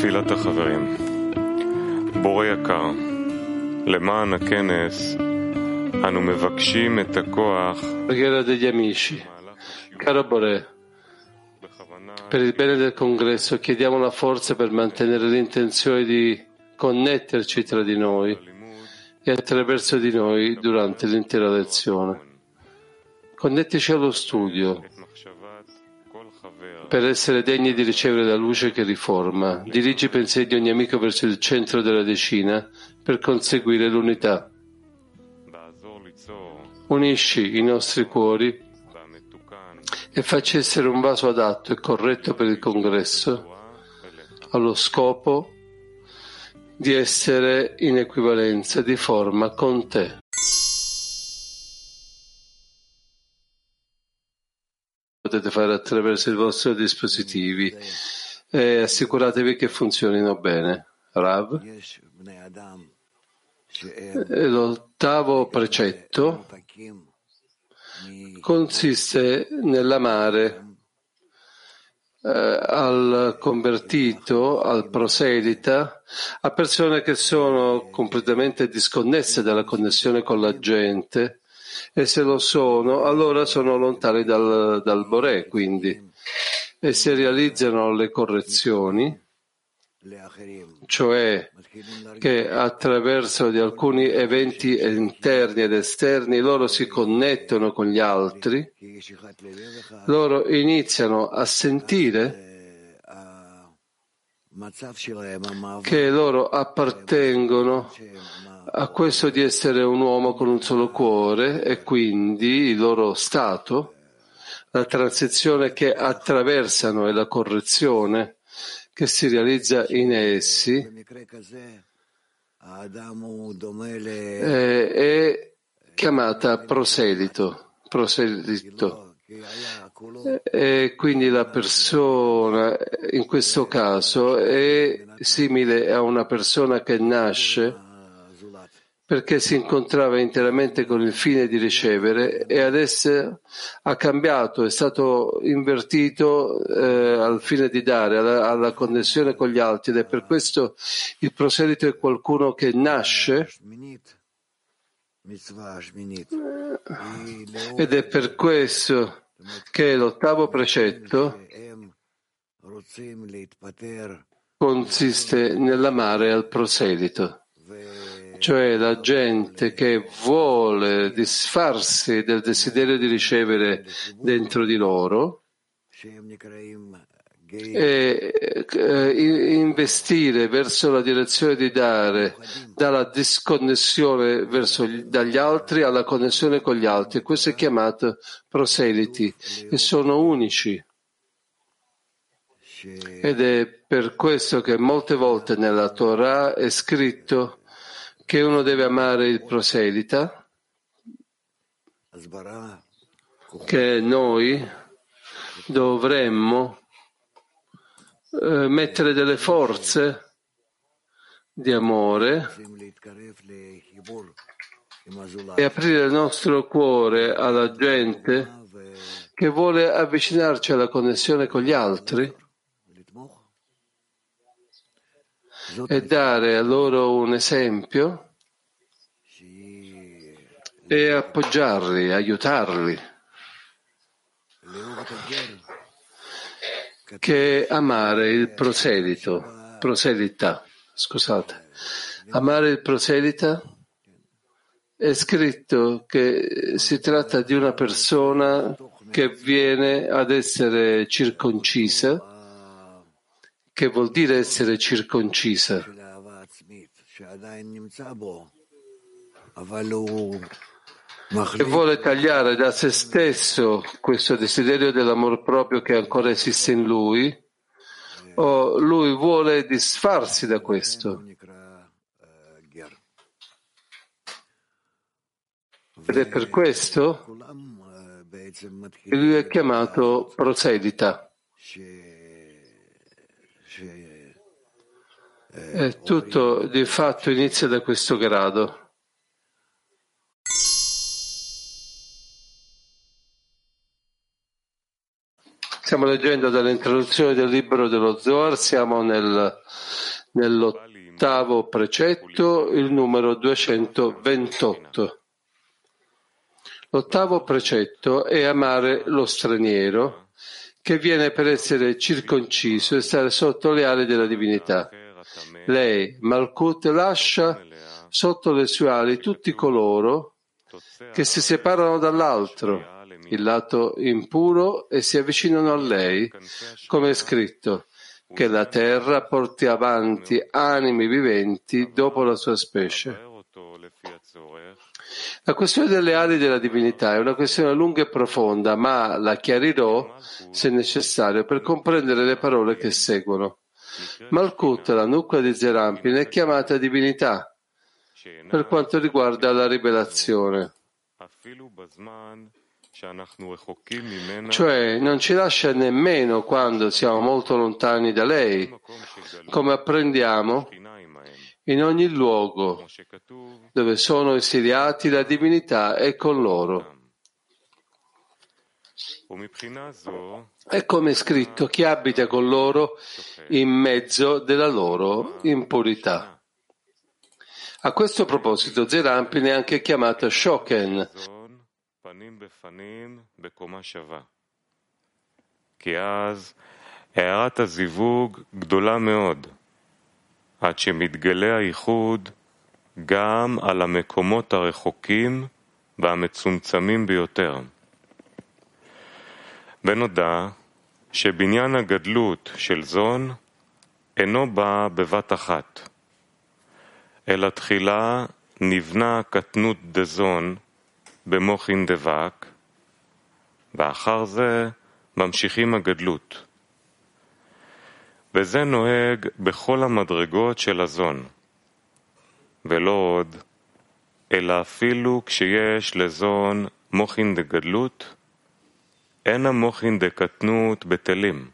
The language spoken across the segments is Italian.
תפילת החברים בורא יקר, למען הכנס אנו מבקשים את הכוח Preghiera degli amici. Caro Boré, per il bene del congresso chiediamo la forza per mantenere l'intenzione di connetterci tra di noi e attraverso di noi durante l'intera lezione. Connettici allo studio per essere degni di ricevere la luce che riforma. Dirigi i pensieri di ogni amico verso il centro della decina per conseguire l'unità. Unisci i nostri cuori e facci essere un vaso adatto e corretto per il congresso, allo scopo di essere in equivalenza di forma con te. Potete fare attraverso i vostri dispositivi e assicuratevi che funzionino bene. Rav. L'ottavo precetto consiste nell'amare eh, al convertito, al proselita, a persone che sono completamente disconnesse dalla connessione con la gente e se lo sono, allora sono lontani dal, dal Boré, quindi, e se realizzano le correzioni, cioè che attraverso di alcuni eventi interni ed esterni loro si connettono con gli altri, loro iniziano a sentire che loro appartengono a questo di essere un uomo con un solo cuore e quindi il loro stato, la transizione che attraversano e la correzione che si realizza in essi eh, è chiamata proselito, proselito. E quindi la persona in questo caso è simile a una persona che nasce perché si incontrava interamente con il fine di ricevere e adesso ha cambiato, è stato invertito eh, al fine di dare, alla, alla, connessione con gli altri ed è per questo il proselito è qualcuno che nasce ed è per questo che l'ottavo precetto consiste nell'amare al proselito cioè la gente che vuole disfarsi del desiderio di ricevere dentro di loro e eh, investire verso la direzione di dare dalla disconnessione verso, dagli altri alla connessione con gli altri. Questo è chiamato proseliti e sono unici. Ed è per questo che molte volte nella Torah è scritto che uno deve amare il proselita, che noi dovremmo eh, mettere delle forze di amore e aprire il nostro cuore alla gente che vuole avvicinarci alla connessione con gli altri e dare a loro un esempio e appoggiarli, aiutarli. Che amare il proselito, proselita, scusate, amare il proselita è scritto che si tratta di una persona che viene ad essere circoncisa che vuol dire essere circoncisa. E vuole tagliare da se stesso questo desiderio dell'amor proprio che ancora esiste in lui, o lui vuole disfarsi da questo. Ed è per questo che lui è chiamato proselita. E tutto di fatto inizia da questo grado. Stiamo leggendo dall'introduzione del libro dello Zohar, siamo nel, nell'ottavo precetto, il numero 228. L'ottavo precetto è amare lo straniero che viene per essere circonciso e stare sotto le ali della divinità. Lei, Malkut, lascia sotto le sue ali tutti coloro che si separano dall'altro, il lato impuro, e si avvicinano a lei, come è scritto, che la terra porti avanti animi viventi dopo la sua specie. La questione delle ali della divinità è una questione lunga e profonda, ma la chiarirò, se necessario, per comprendere le parole che seguono. Malkut, la nuclea di Zerampin, è chiamata divinità per quanto riguarda la rivelazione. Cioè non ci lascia nemmeno quando siamo molto lontani da lei, come apprendiamo in ogni luogo dove sono esiliati la divinità è con loro. È come è scritto, chi abita con loro in mezzo della loro impurità. A questo proposito Zerampin è anche chiamata Shoken. כי אז הערת הזיווג גדולה מאוד. עד שמתגלה הייחוד גם על המקומות הרחוקים והמצומצמים ביותר. ונודע שבניין הגדלות של זון אינו בא בבת אחת, אלא תחילה נבנה קטנות דזון במוחין דבק, ואחר זה ממשיכים הגדלות. וזה נוהג בכל המדרגות של הזון, ולא עוד, אלא אפילו כשיש לזון מוחין דגדלות, אין המוחין דקטנות בטלים,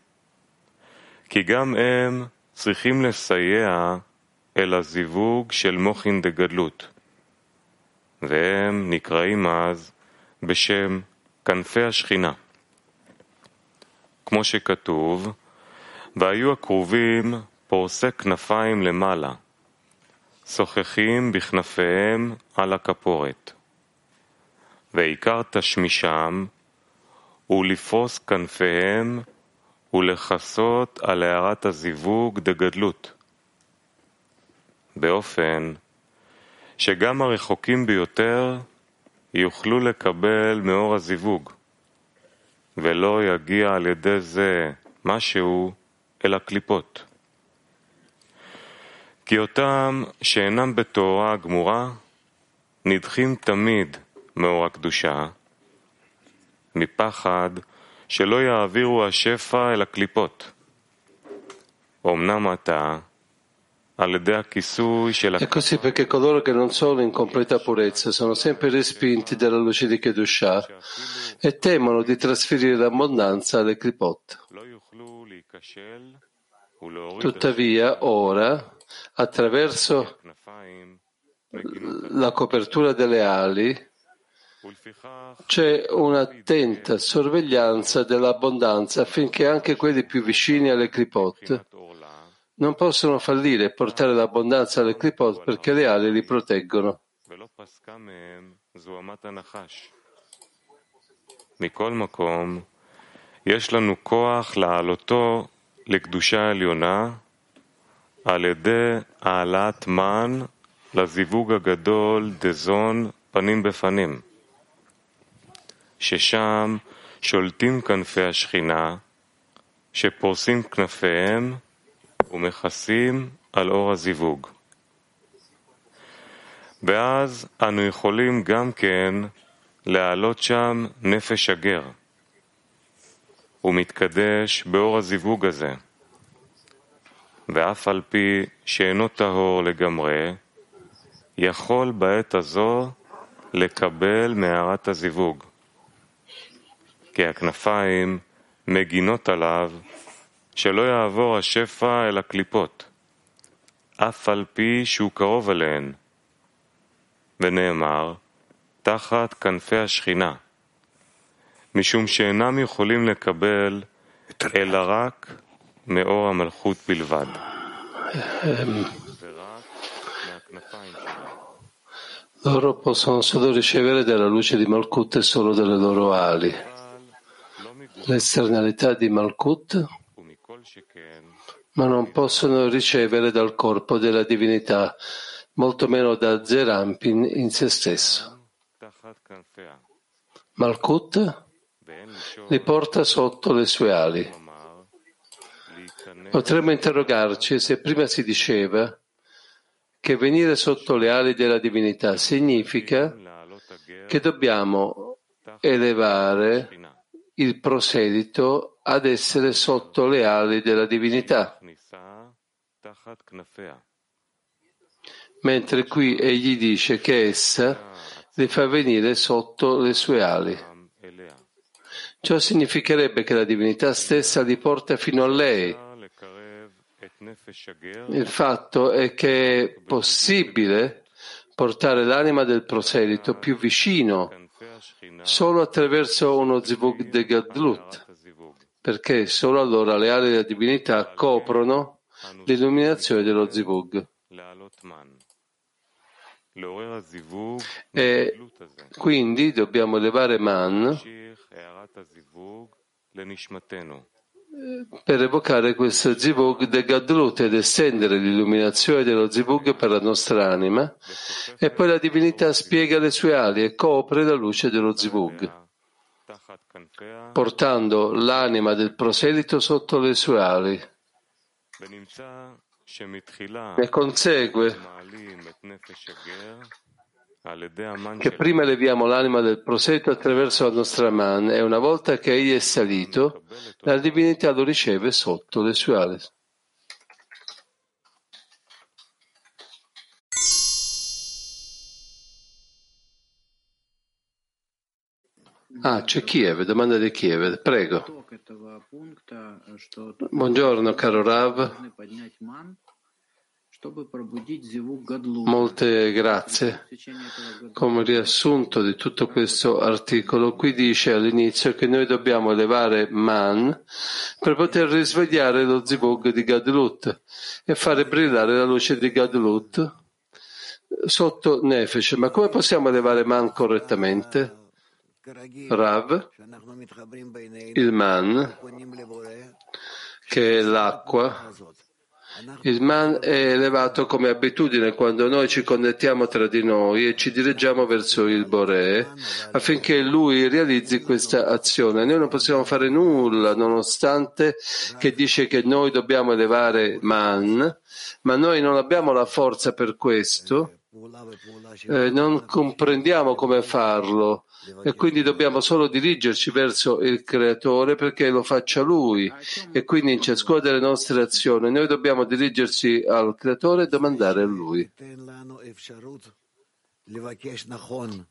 כי גם הם צריכים לסייע אל הזיווג של מוחין דגדלות, והם נקראים אז בשם כנפי השכינה. כמו שכתוב, והיו הכרובים פורסי כנפיים למעלה, שוחחים בכנפיהם על הכפורת. ועיקר תשמישם הוא לפרוס כנפיהם ולכסות על הערת הזיווג דגדלות, באופן שגם הרחוקים ביותר יוכלו לקבל מאור הזיווג, ולא יגיע על ידי זה משהו אל הקליפות. כי אותם שאינם בתורה הגמורה נדחים תמיד מאור הקדושה, מפחד שלא יעבירו השפע אל הקליפות. אמנם עתה, על ידי הכיסוי של... È così perché coloro che non sono in completa purezza sono sempre respinti dalla luce di Kedushah e temono di trasferire l'abbondanza alle clipot. Tuttavia, ora, attraverso la copertura delle ali, c'è un'attenta sorveglianza dell'abbondanza affinché anche quelli più vicini alle clipot non possono fallire e portare l'abbondanza alle clipot perché le ali li proteggono. מכל מקום, יש לנו כוח להעלותו לקדושה עליונה על ידי העלאת מן לזיווג הגדול דזון פנים בפנים, ששם שולטים כנפי השכינה, שפורסים כנפיהם ומכסים על אור הזיווג. ואז אנו יכולים גם כן להעלות שם נפש הגר. הוא מתקדש באור הזיווג הזה, ואף על פי שאינו טהור לגמרי, יכול בעת הזו לקבל מערת הזיווג, כי הכנפיים מגינות עליו שלא יעבור השפע אל הקליפות, אף על פי שהוא קרוב אליהן. ונאמר, תחת כנפי השכינה. משום שאינם יכולים לקבל אלא רק מאור המלכות בלבד. Loro possono solo ricevere della luce di Malkut e solo dalle loro ali. l'esternalità di Malkut, ma non possono ricevere dal corpo della divinità, molto meno da Zerampin in se stesso. Malkut li porta sotto le sue ali. Potremmo interrogarci se prima si diceva che venire sotto le ali della divinità significa che dobbiamo elevare il proselito ad essere sotto le ali della divinità. Mentre qui egli dice che essa li fa venire sotto le sue ali. Ciò significherebbe che la divinità stessa li porta fino a lei. Il fatto è che è possibile portare l'anima del proselito più vicino solo attraverso uno zivug de Gadlut, perché solo allora le ali della divinità coprono l'illuminazione dello zivug. E quindi dobbiamo elevare Man per evocare questo zivug de Gadlut ed estendere l'illuminazione dello zivug per la nostra anima e poi la divinità spiega le sue ali e copre la luce dello zivug portando l'anima del proselito sotto le sue ali. E consegue che prima leviamo l'anima del proseto attraverso la nostra mano e una volta che egli è salito, la divinità lo riceve sotto le sue ali. Ah, c'è Kiev, domanda di Kiev, prego. Buongiorno caro Rav. Molte grazie. Come riassunto di tutto questo articolo, qui dice all'inizio che noi dobbiamo elevare Man per poter risvegliare lo zivug di Gadlut e fare brillare la luce di Gadlut sotto Nefesh. Ma come possiamo elevare Man correttamente? Rav, il Man, che è l'acqua il man è elevato come abitudine quando noi ci connettiamo tra di noi e ci dirigiamo verso il Bore affinché lui realizzi questa azione. Noi non possiamo fare nulla nonostante che dice che noi dobbiamo elevare man, ma noi non abbiamo la forza per questo, eh, non comprendiamo come farlo e quindi dobbiamo solo dirigerci verso il creatore perché lo faccia lui e quindi in ciascuna delle nostre azioni noi dobbiamo dirigerci al creatore e domandare a lui.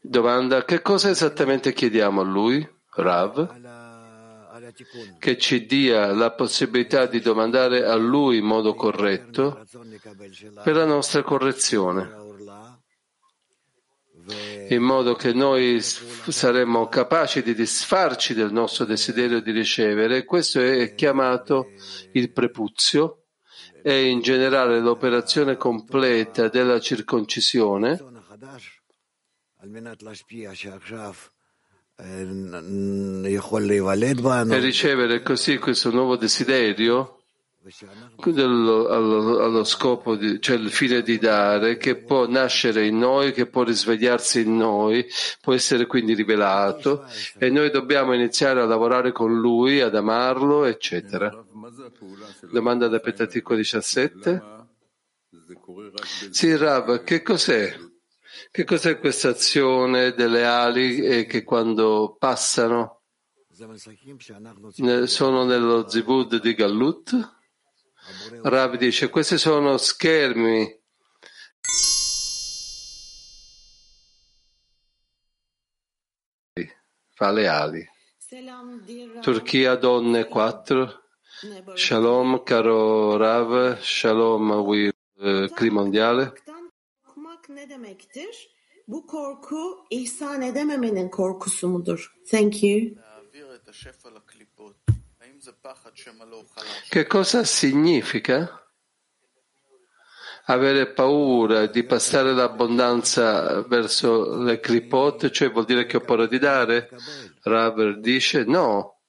Domanda che cosa esattamente chiediamo a lui, Rav? Che ci dia la possibilità di domandare a lui in modo corretto per la nostra correzione in modo che noi saremmo capaci di disfarci del nostro desiderio di ricevere. Questo è chiamato il prepuzio e in generale l'operazione completa della circoncisione per ricevere così questo nuovo desiderio dello- allo, allo scopo, di, cioè il fine di dare, che può nascere in noi, che può risvegliarsi in noi, può essere quindi rivelato e noi dobbiamo iniziare a lavorare con lui, ad amarlo, eccetera. Domanda da Petatico 17. Sì, Rav, che cos'è? Che cos'è questa azione delle ali eh, che quando passano ne- sono nello zibud di Gallut? Rav dice, questi sono schermi fa le ali. Turchia Donne 4. Ne böyle Shalom caro Rav, shalom Will eh, Cri Mondiale. Bu korku ihsan edememenin korkusu mudur? Thank you. Che cosa significa? Avere paura di passare l'abbondanza verso le klipot, cioè vuol dire che ho paura di dare? Raver dice no.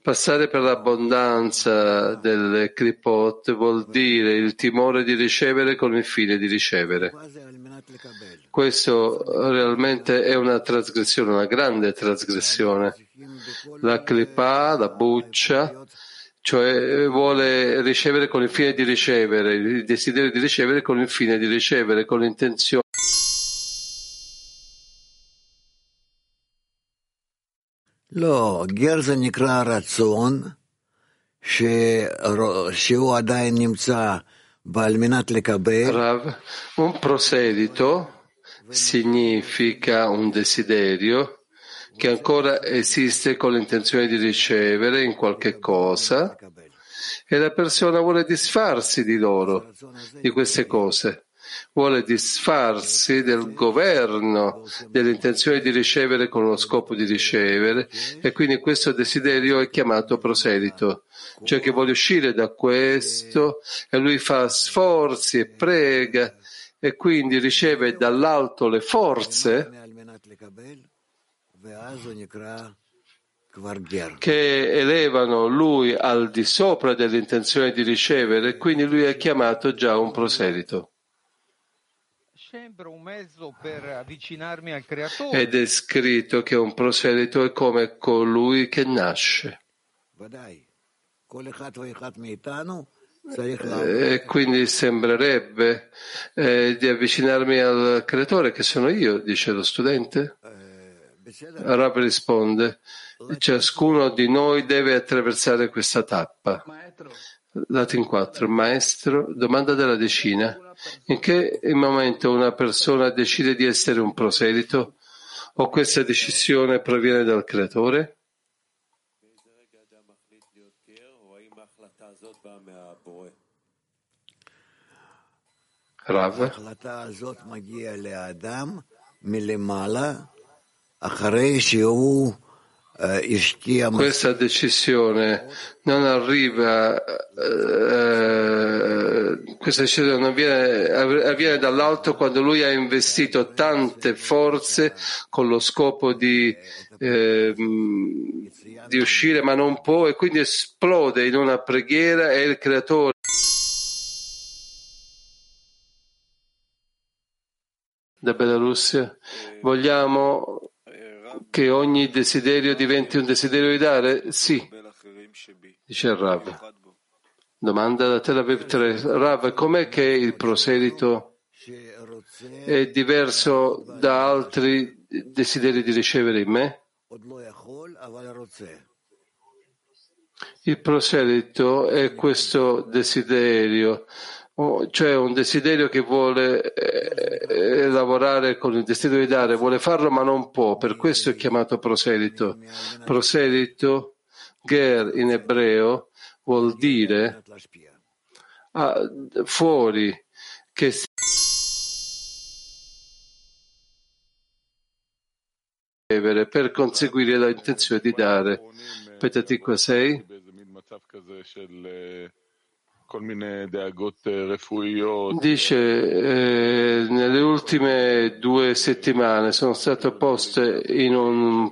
Passare per l'abbondanza delle klipot vuol dire il timore di ricevere con il fine di ricevere. Questo realmente è una trasgressione, una grande trasgressione. La clipa, la buccia, cioè vuole ricevere con il fine di ricevere, il desiderio di ricevere con il fine di ricevere, con l'intenzione. לא, גר זה נקרא רצון, שהוא עדיין נמצא ועל מנת לקבל. Rav, un proselito significa un desiderio che ancora esiste con l'intenzione di ricevere in qualche cosa e la persona vuole disfarsi di loro, di queste cose vuole disfarsi del governo dell'intenzione di ricevere con lo scopo di ricevere e quindi questo desiderio è chiamato proselito, cioè che vuole uscire da questo e lui fa sforzi e prega e quindi riceve dall'alto le forze che elevano lui al di sopra dell'intenzione di ricevere, quindi lui è chiamato già un proselito. Sembra un mezzo per avvicinarmi al creatore. Ed è scritto che un proselito è come colui che nasce. E quindi sembrerebbe eh, di avvicinarmi al creatore che sono io, dice lo studente. Rab risponde, ciascuno di noi deve attraversare questa tappa. Latin 4. Maestro, domanda della decina. In che momento una persona decide di essere un proselito o questa decisione proviene dal creatore? Rav. Questa decisione non arriva, eh, questa decisione avviene, avviene dall'alto quando lui ha investito tante forze con lo scopo di, eh, di uscire ma non può e quindi esplode in una preghiera e il creatore da Bielorussia. Vogliamo che ogni desiderio diventi un desiderio di dare? Sì, dice il Rav. Domanda da Tel Aviv 3. Rav, com'è che il proselito è diverso da altri desideri di ricevere in me? Il proselito è questo desiderio cioè un desiderio che vuole eh, lavorare con il desiderio di dare, vuole farlo ma non può, per questo è chiamato proselito. Proselito, ger in ebreo, vuol dire ah, fuori, che si per conseguire l'intenzione di dare. Petatikwa 6. Dice, eh, nelle ultime due settimane sono state poste in un,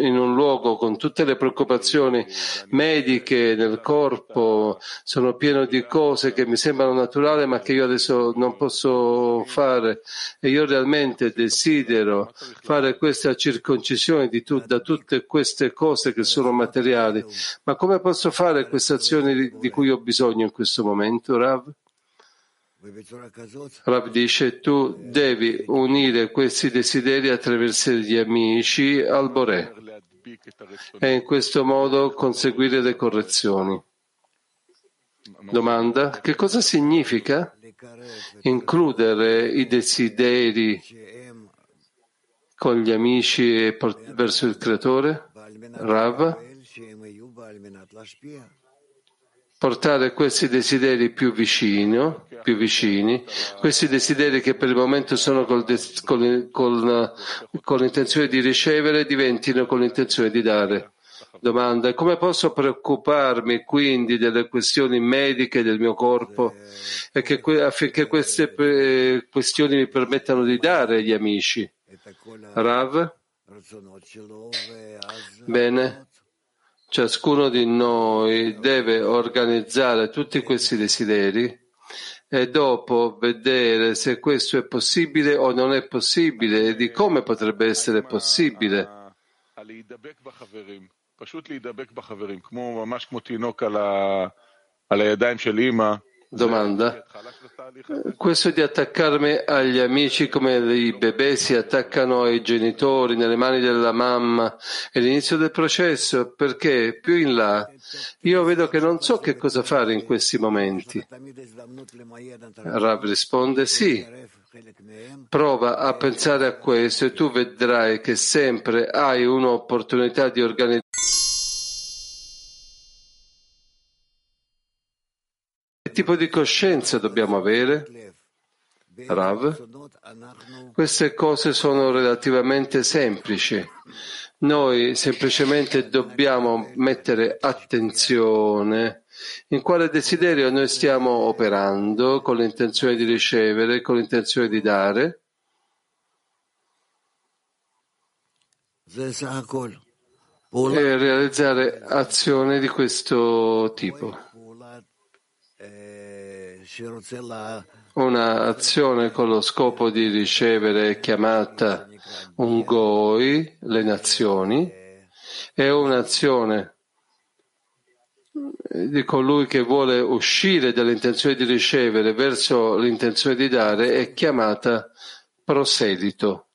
in un luogo con tutte le preoccupazioni mediche nel corpo, sono pieno di cose che mi sembrano naturali ma che io adesso non posso fare e io realmente desidero fare questa circoncisione tu, da tutte queste cose che sono materiali. Ma come posso fare queste azioni di, di cui ho bisogno in questo questo momento, Rav? Rav dice tu devi unire questi desideri attraverso gli amici al Boré e in questo modo conseguire le correzioni. Domanda, che cosa significa includere i desideri con gli amici verso il creatore? Rav? Portare questi desideri più, vicino, più vicini, questi desideri che per il momento sono col des, con, con, l'intenzione di ricevere diventino con l'intenzione di dare. Domanda, come posso preoccuparmi quindi delle questioni mediche del mio corpo e che, affinché queste questioni mi permettano di dare agli amici? Rav? Bene. Ciascuno di noi deve organizzare tutti questi desideri e dopo vedere se questo è possibile o non è possibile e di come potrebbe essere possibile. Domanda. Questo di attaccarmi agli amici come i bebè si attaccano ai genitori nelle mani della mamma è l'inizio del processo perché più in là io vedo che non so che cosa fare in questi momenti. Rav risponde sì. Prova a pensare a questo e tu vedrai che sempre hai un'opportunità di organizzare tipo di coscienza dobbiamo avere? Rav? Queste cose sono relativamente semplici. Noi semplicemente dobbiamo mettere attenzione in quale desiderio noi stiamo operando con l'intenzione di ricevere, con l'intenzione di dare. E realizzare azioni di questo tipo. Un'azione con lo scopo di ricevere è chiamata un goi, le nazioni, è un'azione di colui che vuole uscire dall'intenzione di ricevere verso l'intenzione di dare è chiamata proselito.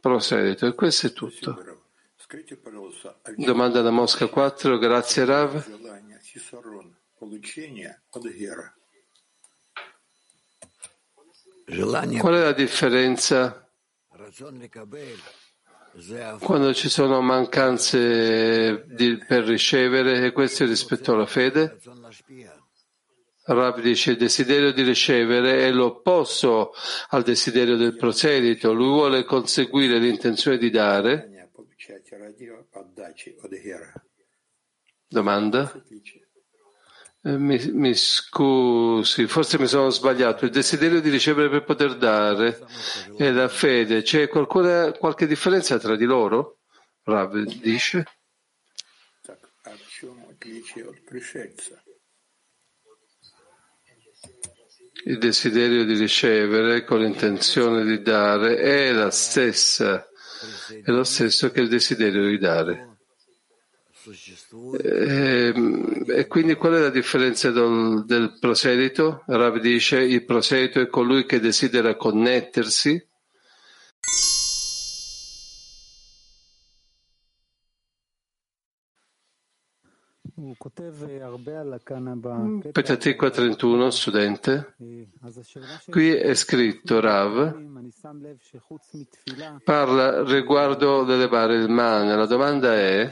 Proselito, e questo è tutto. Domanda da Mosca 4, grazie Rav. Qual è la differenza quando ci sono mancanze di, per ricevere e questo rispetto alla fede? Rav dice il desiderio di ricevere è l'opposto al desiderio del proselito, lui vuole conseguire l'intenzione di dare. Domanda? Eh, mi, mi, scusi, forse mi sono sbagliato. Il desiderio di ricevere per poter dare e la fede, c'è qualcuna, qualche differenza tra di loro? Rav dice. Il desiderio di ricevere con l'intenzione di dare è la stessa, è lo stesso che il desiderio di dare. E, ehm, e, quindi qual è la differenza del, del proselito? Rav dice il proselito è colui che desidera connettersi Petatikva 31, studente. Qui è scritto Rav, parla riguardo l'elevare il mani. La domanda è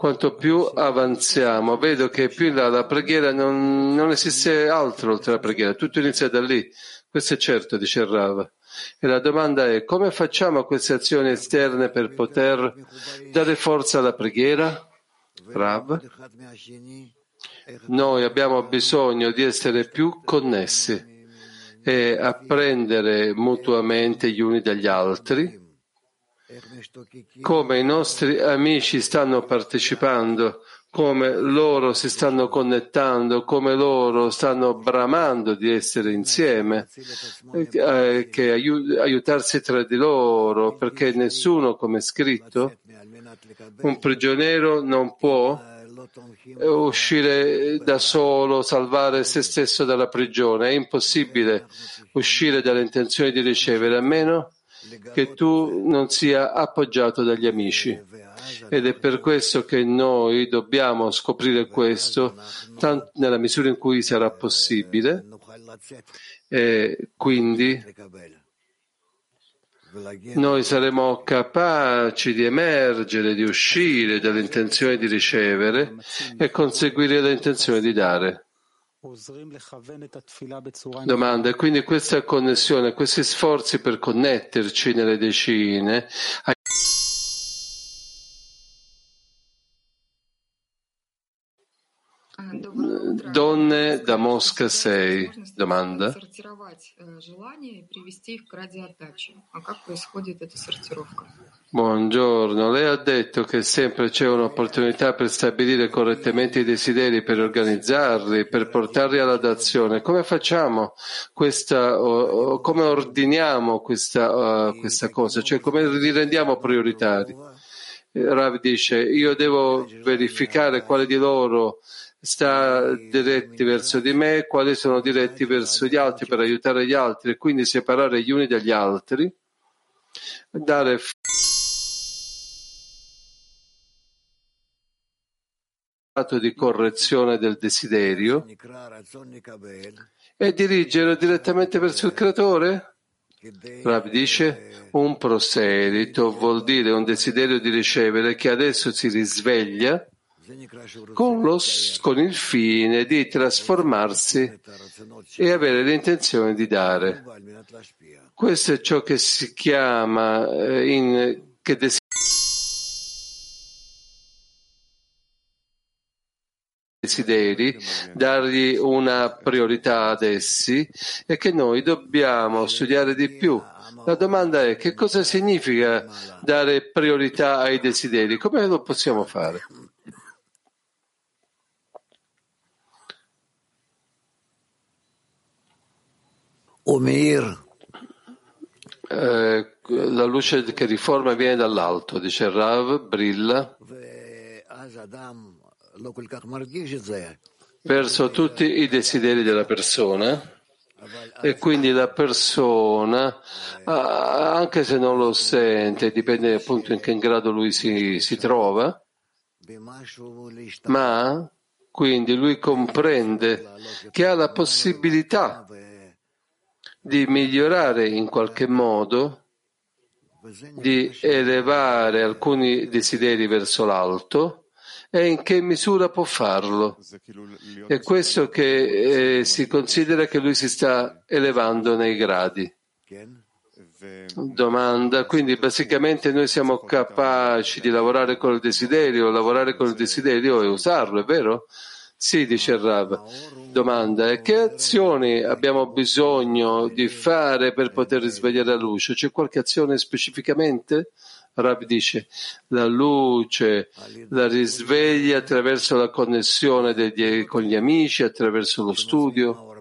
quanto più avanziamo, vedo che più in là la preghiera non, non esiste altro oltre la preghiera, tutto inizia da lì. Questo è certo, dice Rav. E la domanda è come facciamo queste azioni esterne per poter dare forza alla preghiera? Rav? Noi abbiamo bisogno di essere più connessi e apprendere mutuamente gli uni dagli altri come i nostri amici stanno partecipando, come loro si stanno connettando, come loro stanno bramando di essere insieme, eh, che aiutarsi tra di loro, perché nessuno, come scritto, un prigioniero non può uscire da solo, salvare se stesso dalla prigione. È impossibile uscire dalle intenzioni di ricevere, a meno che tu non sia appoggiato dagli amici. Ed è per questo che noi dobbiamo scoprire questo nella misura in cui sarà possibile e quindi noi saremo capaci di emergere, di uscire dall'intenzione di ricevere e conseguire l'intenzione di dare. Domanda, quindi questa connessione, questi sforzi per connetterci nelle decine Donne da Mosca 6. Domanda. Buongiorno, lei ha detto che sempre c'è un'opportunità per stabilire correttamente i desideri, per organizzarli, per portarli all'adazione. Come facciamo questa, come ordiniamo questa, uh, questa cosa? Cioè come li rendiamo prioritari? Rav dice, io devo verificare quale di loro sta diretti verso di me, quali sono diretti verso gli altri per aiutare gli altri e quindi separare gli uni dagli altri, dare di correzione del desiderio e dirigere direttamente verso il creatore? Rav dice un proselito vuol dire un desiderio di ricevere che adesso si risveglia con, lo, con, il fine di trasformarsi e avere l'intenzione di dare. Questo è ciò che si chiama eh, in, che desideri, dargli una priorità ad essi e che noi dobbiamo studiare di più. La domanda è che cosa significa dare priorità ai desideri? Come lo possiamo fare? Eh, la luce che riforma viene dall'alto, dice Rav, brilla. Verso tutti i desideri della persona e quindi la persona, anche se non lo sente, dipende appunto in che grado lui si, si trova, ma quindi lui comprende che ha la possibilità di migliorare in qualche modo, di elevare alcuni desideri verso l'alto e in che misura può farlo. È questo che eh, si considera che lui si sta elevando nei gradi. Domanda, quindi basicamente noi siamo capaci di lavorare con il desiderio, lavorare con il desiderio e usarlo, è vero? Sì, dice il Rav. Domanda, che azioni abbiamo bisogno di fare per poter risvegliare la luce? C'è qualche azione specificamente? Rabbi dice la luce la risveglia attraverso la connessione degli, con gli amici, attraverso lo studio,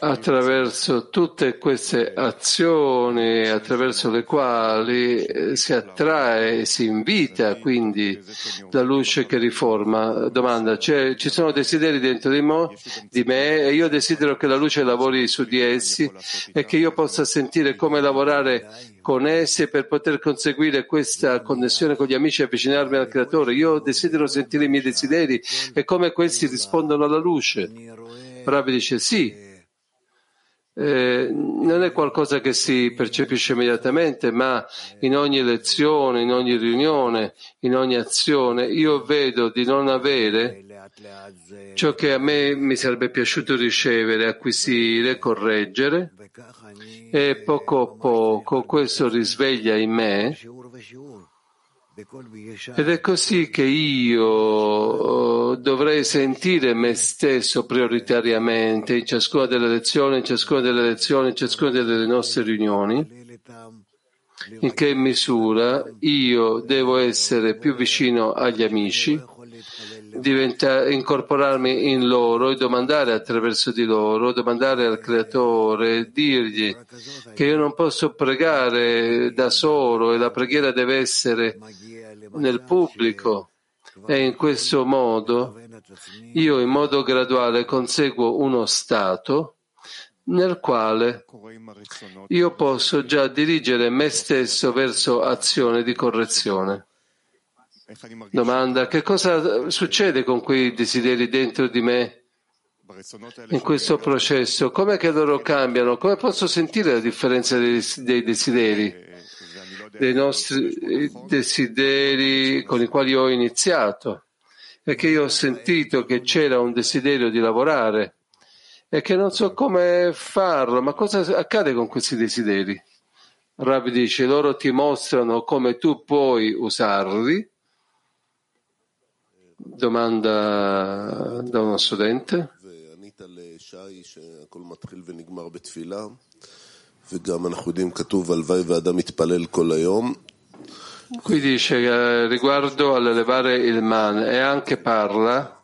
attraverso tutte queste azioni attraverso le quali eh, si attrae e si invita quindi la luce che riforma. Domanda, cioè, ci sono desideri dentro di, mo, di me e io desidero che la luce lavori su di essi e che io possa sentire come lavorare con essi per poter conseguire questa connessione con gli amici e avvicinarmi al creatore. Io desidero sentire i miei desideri e come questi rispondono alla luce. Rabbi dice sì, eh, non è qualcosa che si percepisce immediatamente, ma in ogni lezione, in ogni riunione, in ogni azione, io vedo di non avere ciò che a me mi sarebbe piaciuto ricevere, acquisire, correggere, e poco a poco questo risveglia in me ed è così che io oh, dovrei sentire me stesso prioritariamente in ciascuna delle lezioni, in ciascuna delle lezioni, in ciascuna delle nostre riunioni. In che misura io devo essere più vicino agli amici, incorporarmi in loro e domandare attraverso di loro, domandare al Creatore, dirgli che io non posso pregare da solo e la preghiera deve essere nel pubblico e in questo modo io in modo graduale conseguo uno stato nel quale io posso già dirigere me stesso verso azione di correzione. Domanda, che cosa succede con quei desideri dentro di me in questo processo? Com'è che loro cambiano? Come posso sentire la differenza dei, dei desideri? Dei nostri desideri con i quali ho iniziato? Che io ho sentito che c'era un desiderio di lavorare e che non so come farlo, ma cosa accade con questi desideri? Rabbi dice, loro ti mostrano come tu puoi usarli domanda da uno studente. Qui dice eh, riguardo all'elevare il man e anche parla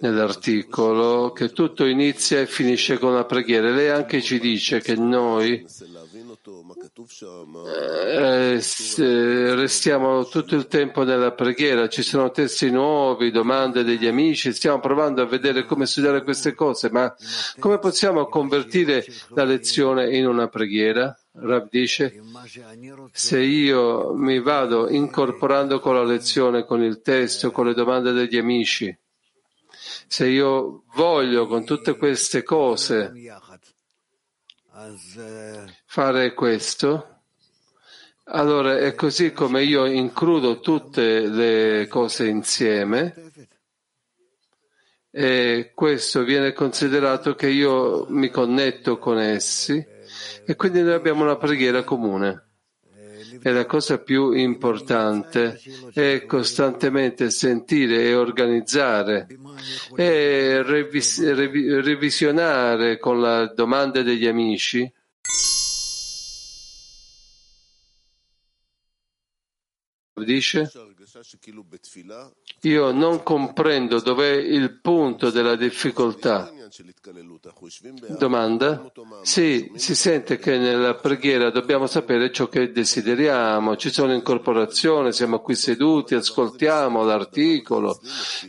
nell'articolo che tutto inizia e finisce con la preghiera. Lei anche ci dice che noi eh, eh, restiamo tutto il tempo nella preghiera, ci sono testi nuovi, domande degli amici, stiamo provando a vedere come studiare queste cose, ma come possiamo convertire la lezione in una preghiera? Rav dice, se io mi vado incorporando con la lezione, con il testo, con le domande degli amici, se io voglio con tutte queste cose fare questo, allora è così come io includo tutte le cose insieme e questo viene considerato che io mi connetto con essi e quindi noi abbiamo una preghiera comune. E la cosa più importante è costantemente sentire e organizzare e revis- revi- revisionare con le domande degli amici dice io non comprendo dov'è il punto della difficoltà. Domanda? Sì, si sente che nella preghiera dobbiamo sapere ciò che desideriamo, ci sono incorporazioni, siamo qui seduti, ascoltiamo l'articolo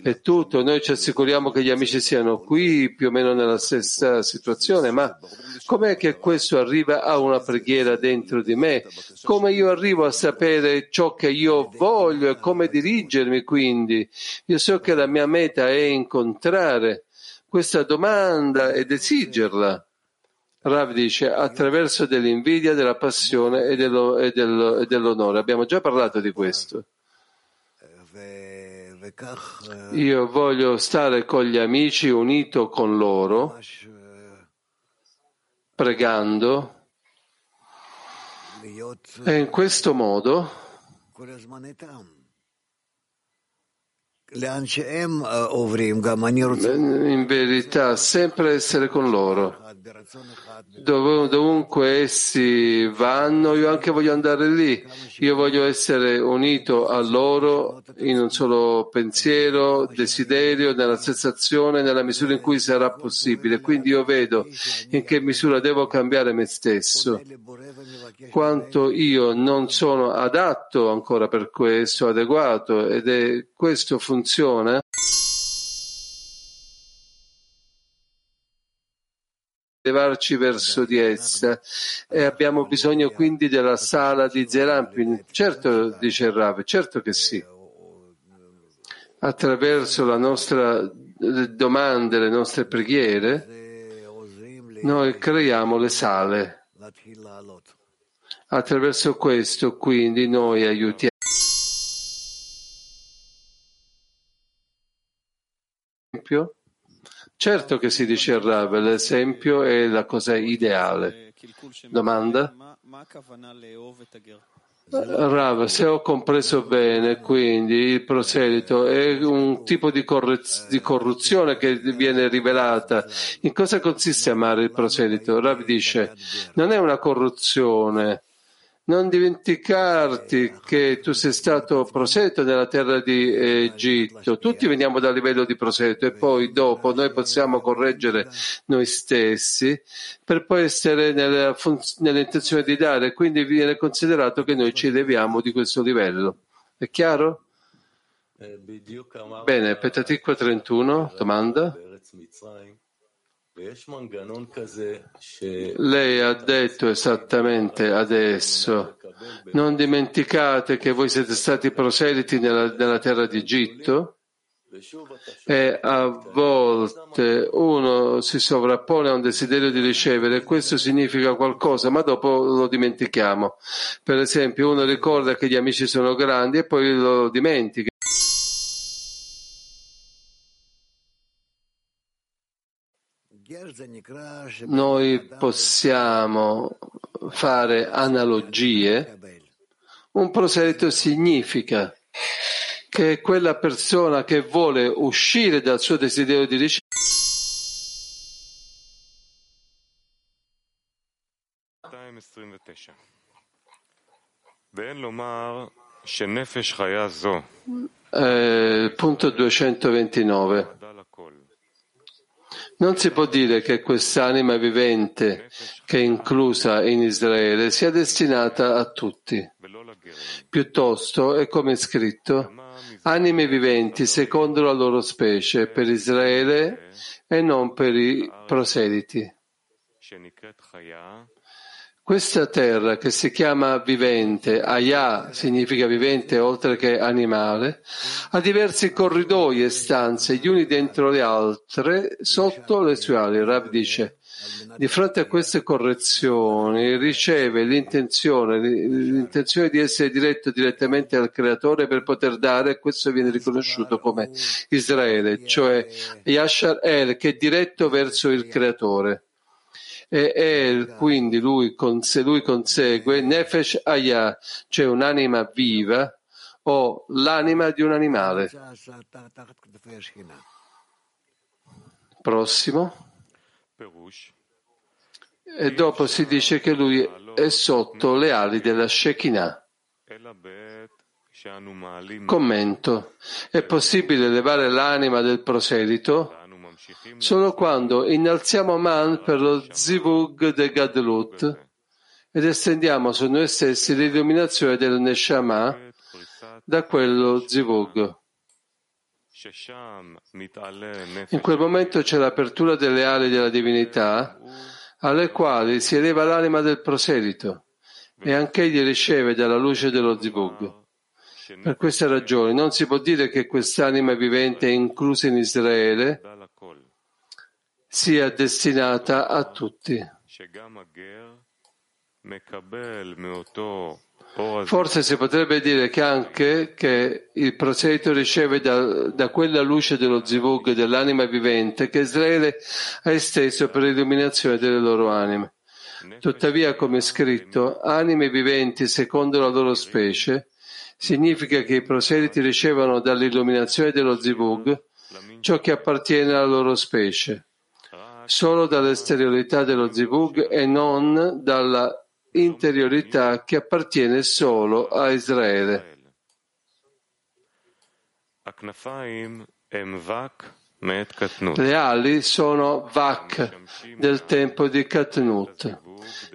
e tutto, noi ci assicuriamo che gli amici siano qui più o meno nella stessa situazione, ma com'è che questo arriva a una preghiera dentro di me? Come io arrivo a sapere ciò che io voglio e come dirigermi quindi? Io so che la mia meta è incontrare questa domanda ed esigerla. Rav dice attraverso dell'invidia, della passione e, dello- e dello- e dell'onore. Abbiamo già parlato di questo. Io voglio stare con gli amici unito con loro, pregando e in questo modo in verità sempre essere con loro. Dov- dovunque essi vanno, io anche voglio andare lì. Io voglio essere unito a loro in un solo pensiero, desiderio, nella sensazione, nella misura in cui sarà possibile. Quindi io vedo in che misura devo cambiare me stesso. Quanto io non sono adatto ancora per questo, adeguato, ed è questo funziona. Levarci verso di essa e abbiamo bisogno quindi della sala di Zerampin. Certo, dice il Rav, certo che sì. Attraverso la nostra domande, le nostre preghiere, noi creiamo le sale. Attraverso questo quindi noi aiutiamo Certo che si dice Rav, l'esempio è la cosa ideale. Domanda? Rav, se ho compreso bene, quindi il proselito è un tipo di, correz- di corruzione che viene rivelata. In cosa consiste amare il proselito? Rav dice, non è una corruzione. Non dimenticarti che tu sei stato proselito nella terra di Egitto. Tutti veniamo dal livello di proselito e poi dopo noi possiamo correggere noi stessi per poi essere nella funz- nell'intenzione di dare. Quindi viene considerato che noi ci eleviamo di questo livello. È chiaro? Bene, Petatikva 31, domanda. Lei ha detto esattamente adesso, non dimenticate che voi siete stati proseliti nella, nella terra d'Egitto e a volte uno si sovrappone a un desiderio di ricevere questo significa qualcosa, ma dopo lo dimentichiamo. Per esempio, uno ricorda che gli amici sono grandi e poi lo dimentica. noi possiamo fare analogie, un proselito significa che quella persona che vuole uscire dal suo desiderio di ricevere eh, punto 229 non si può dire che quest'anima vivente, che è inclusa in Israele, sia destinata a tutti. Piuttosto, è come scritto, anime viventi secondo la loro specie, per Israele e non per i proseliti. Questa terra che si chiama vivente, Ayah significa vivente oltre che animale, ha diversi corridoi e stanze, gli uni dentro le altre, sotto le sue ali. Rav dice, di fronte a queste correzioni riceve l'intenzione, l'intenzione di essere diretto direttamente al creatore per poter dare, e questo viene riconosciuto come Israele, cioè Yashar El, che è diretto verso il creatore e El, quindi lui, se lui consegue Nefesh Aya, cioè un'anima viva o l'anima di un animale. Prossimo. E dopo si dice che lui è sotto le ali della Shekinah. Commento. È possibile elevare l'anima del proselito? solo quando innalziamo Man per lo Zivug de Gadlut ed estendiamo su noi stessi l'illuminazione del Neshama da quello Zivug. In quel momento c'è l'apertura delle ali della divinità alle quali si eleva l'anima del proselito e anch'egli riceve dalla luce dello Zivug. Per queste ragioni non si può dire che quest'anima vivente inclusa in Israele sia destinata a tutti. Forse si potrebbe dire che anche che il proselito riceve da, da quella luce dello zivug dell'anima vivente che Israele ha esteso per l'illuminazione delle loro anime. Tuttavia, come è scritto, anime viventi secondo la loro specie, significa che i proseliti ricevono dall'illuminazione dello zivug ciò che appartiene alla loro specie, solo dall'esteriorità dello zivug e non dalla interiorità che appartiene solo a Israele. Le ali sono vak del tempo di Katnut,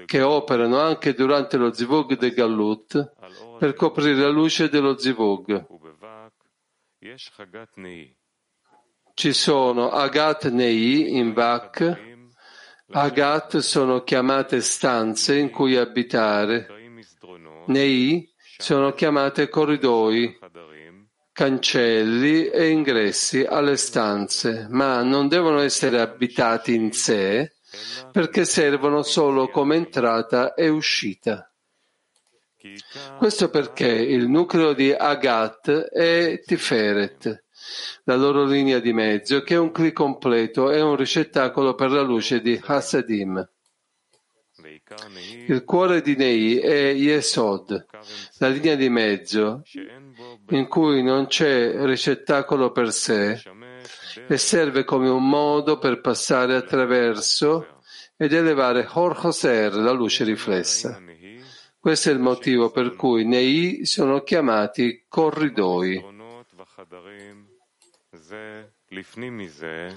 che operano anche durante lo zivug de Gallut per coprire la luce dello zivug. Ci sono agat nei in vak. Agat sono chiamate stanze in cui abitare. Nei sono chiamate corridoi cancelli e ingressi alle stanze, ma non devono essere abitati in sé perché servono solo come entrata e uscita. Questo perché il nucleo di Agat è Tiferet, la loro linea di mezzo, che è un cli completo e un ricettacolo per la luce di Hasadim. Il cuore di Nei è Yesod, la linea di mezzo, in cui non c'è ricettacolo per sé e serve come un modo per passare attraverso ed elevare Hor Hoser, la luce riflessa. Questo è il motivo per cui nei sono chiamati corridoi.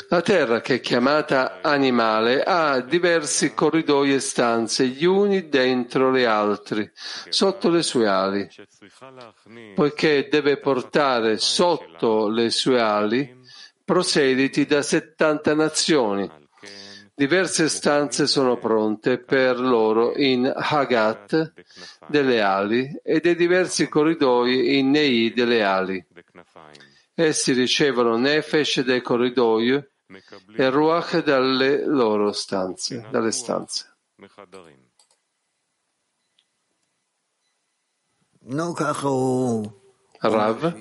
La terra, che è chiamata animale, ha diversi corridoi e stanze, gli uni dentro gli altri, sotto le sue ali, poiché deve portare sotto le sue ali proseliti da 70 nazioni. Diverse stanze sono pronte per loro in Hagat delle ali e dei diversi corridoi in Nei delle ali. Essi ricevono Nefesh dai corridoi e Ruach dalle loro stanze, dalle stanze. Rav,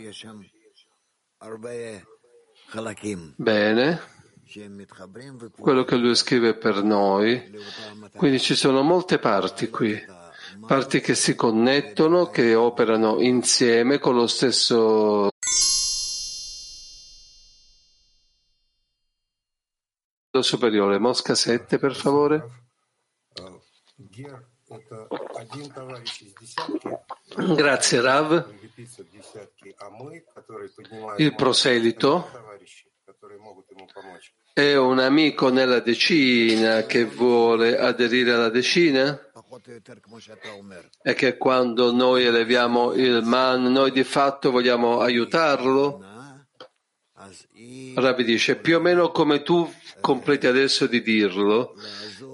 bene, quello che lui scrive per noi, quindi ci sono molte parti qui, parti che si connettono, che operano insieme con lo stesso superiore. Mosca 7, per favore. Grazie Rav. Il proselito è un amico nella decina che vuole aderire alla decina e che quando noi eleviamo il man, noi di fatto vogliamo aiutarlo. Rabbi dice più o meno come tu completi adesso di dirlo,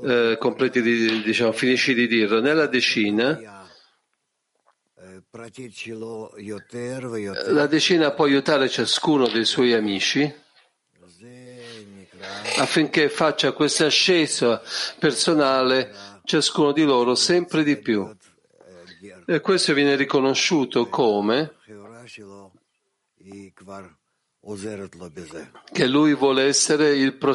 eh, di, diciamo, finisci di dirlo, nella decina la decina può aiutare ciascuno dei suoi amici affinché faccia questa ascesa personale ciascuno di loro sempre di più. E questo viene riconosciuto come che lui vuole essere il prossimo.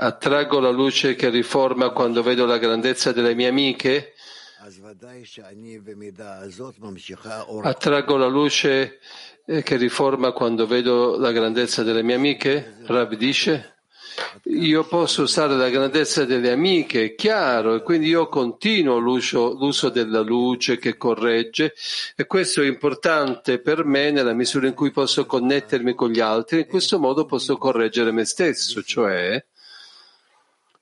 Attraggo la luce che riforma quando vedo la grandezza delle mie amiche. Attraggo la luce che riforma quando vedo la grandezza delle mie amiche. Rab dice. Io posso usare la grandezza delle amiche, è chiaro, e quindi io continuo l'uso, l'uso, della luce che corregge e questo è importante per me nella misura in cui posso connettermi con gli altri, in questo modo posso correggere me stesso, cioè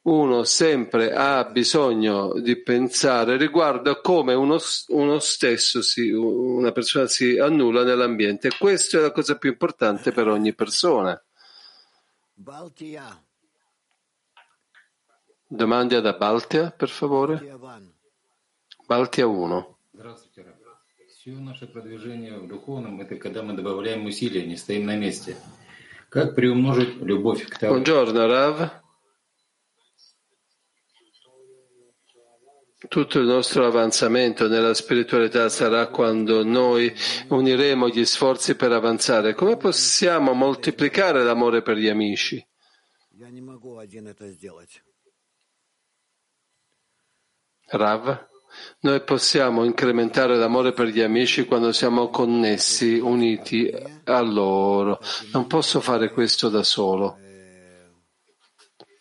uno sempre ha bisogno di pensare riguardo a come uno, uno stesso, si, una persona si annulla nell'ambiente. Questa è la cosa più importante per ogni persona. Domande da Baltia, per favore. Baltia 1. Все наше продвижение в духовном – это когда мы добавляем усилия, не стоим на месте. Как приумножить любовь к тому? Buongiorno, Rav. Tutto il nostro avanzamento nella spiritualità sarà quando noi uniremo gli sforzi per avanzare. Come possiamo moltiplicare l'amore per gli amici? Rav, noi possiamo incrementare l'amore per gli amici quando siamo connessi, uniti a loro. Non posso fare questo da solo.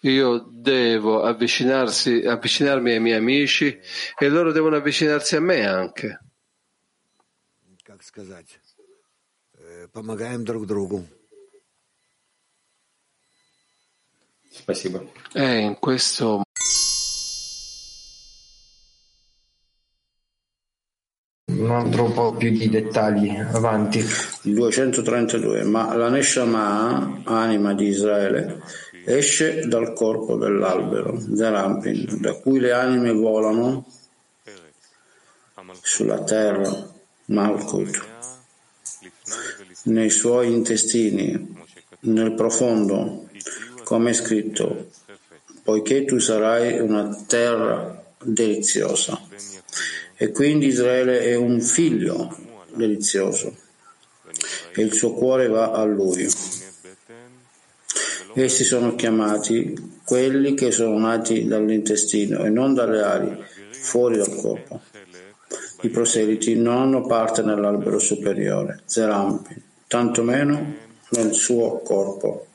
Io devo avvicinarmi ai miei amici e loro devono avvicinarsi a me anche. È э, in questo Un altro po' più di dettagli, avanti. 232. Ma la Neshama, anima di Israele, esce dal corpo dell'albero, Zerampin, da cui le anime volano sulla terra, Malkut, nei suoi intestini, nel profondo, come è scritto, poiché tu sarai una terra deliziosa. E quindi Israele è un figlio delizioso e il suo cuore va a lui. Essi sono chiamati quelli che sono nati dall'intestino e non dalle ali, fuori dal corpo. I proseliti non hanno parte nell'albero superiore, Zerampi, tantomeno nel suo corpo.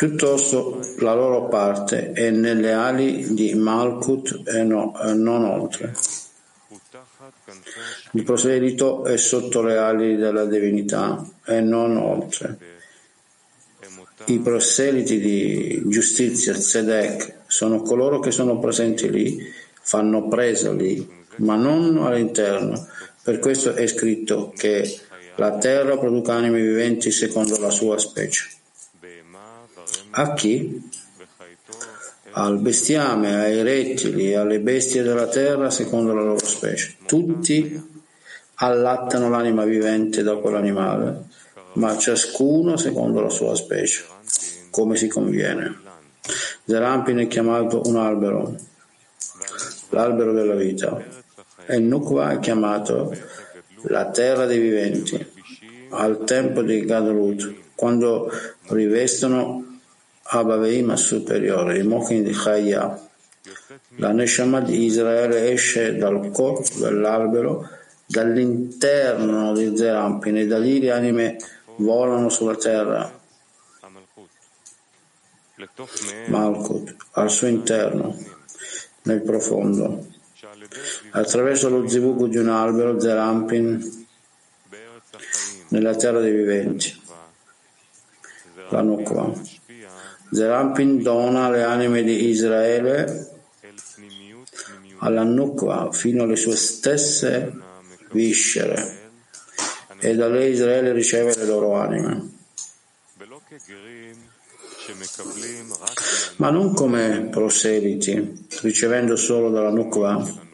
Piuttosto la loro parte è nelle ali di Malkut e, no, non oltre. Il proselito è sotto le ali della divinità e non oltre. I proseliti di giustizia, Tzedek, sono coloro che sono presenti lì, fanno presa lì, ma non all'interno. Per questo è scritto che la terra produca anime viventi secondo la sua specie. A chi? Al bestiame, ai rettili, alle bestie della terra secondo la loro specie. Tutti allattano l'anima vivente da quell'animale, ma ciascuno secondo la sua specie, come si conviene. Zerampin è chiamato un albero, l'albero della vita, e Nukva è chiamato la terra dei viventi, al tempo di Gadlut, quando rivestono Abaveima superiore, i Mochin di Chaya. La Neshama di Israele esce dal corpo dell'albero Dall'interno di Zerampin e da lì le anime volano sulla terra. Malkut al suo interno, nel profondo. Attraverso lo zivug di un albero, Zerampin, nella terra dei viventi, la Nukva. Zerampin dona le anime di Israele alla Nukva fino alle sue stesse viscere e da lei Israele riceve le loro anime. Ma non come proseliti, ricevendo solo dalla Nukva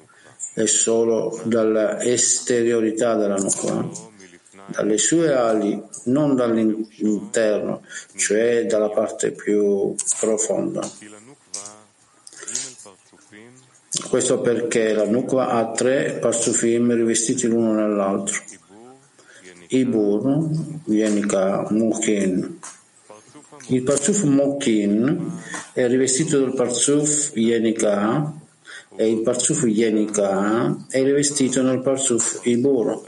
e solo dall'esteriorità della Nukva, dalle sue ali, non dall'interno, cioè dalla parte più profonda. Questo perché la Nukva ha tre parsufim rivestiti l'uno nell'altro. Ibur, Yenika, Mukin. Il parsuf Mukin è rivestito dal parsuf Yenika e il parsuf Yenika è rivestito nel parsuf Ibur.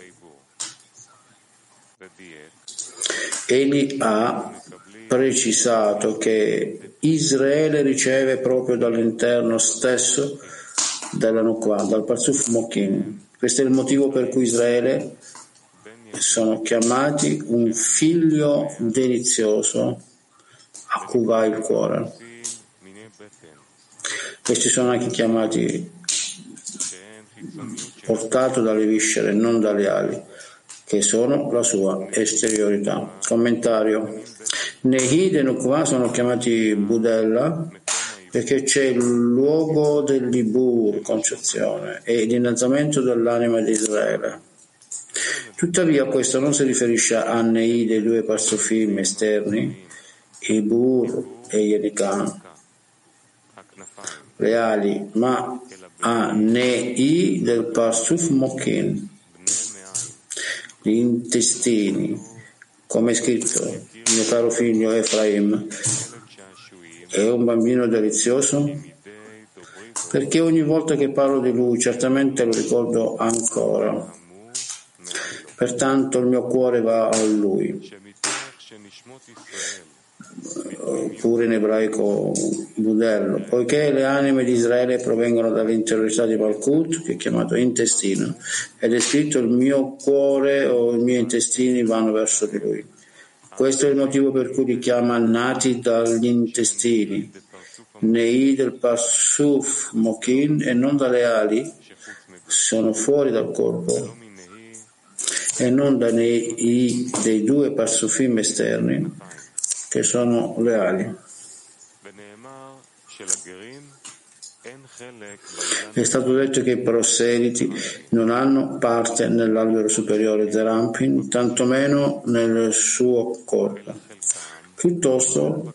Egli ha precisato che Israele riceve proprio dall'interno stesso della Nukwa, dal Parzuf Mokim. Questo è il motivo per cui Israele sono chiamati un figlio delizioso a cui va il cuore. Questi sono anche chiamati portato dalle viscere, non dalle ali, che sono la sua esteriorità. Commentario. Nehid e Nukva sono chiamati Budella perché c'è il luogo dell'Ibur, concezione, e l'innalzamento dell'anima di Israele. Tuttavia questo non si riferisce a Nei dei due parsofim esterni, Ibur e Yerikah, reali, ma a Nei del parsuf Mokin, gli intestini, come è scritto, mio caro figlio Efraim, è un bambino delizioso? Perché ogni volta che parlo di lui certamente lo ricordo ancora. Pertanto il mio cuore va a lui. Pure in ebraico budello, poiché le anime di Israele provengono dall'interiorità di Malkut, che è chiamato intestino, ed è scritto il mio cuore o i miei intestini vanno verso di lui. Questo è il motivo per cui li chiama nati dagli intestini, nei del Pasuf Mokin e non dalle ali, sono fuori dal corpo, e non da nei dei due Pasufim esterni, che sono le ali. È stato detto che i proseliti non hanno parte nell'albero superiore Zerampin, tantomeno nel suo corpo. Piuttosto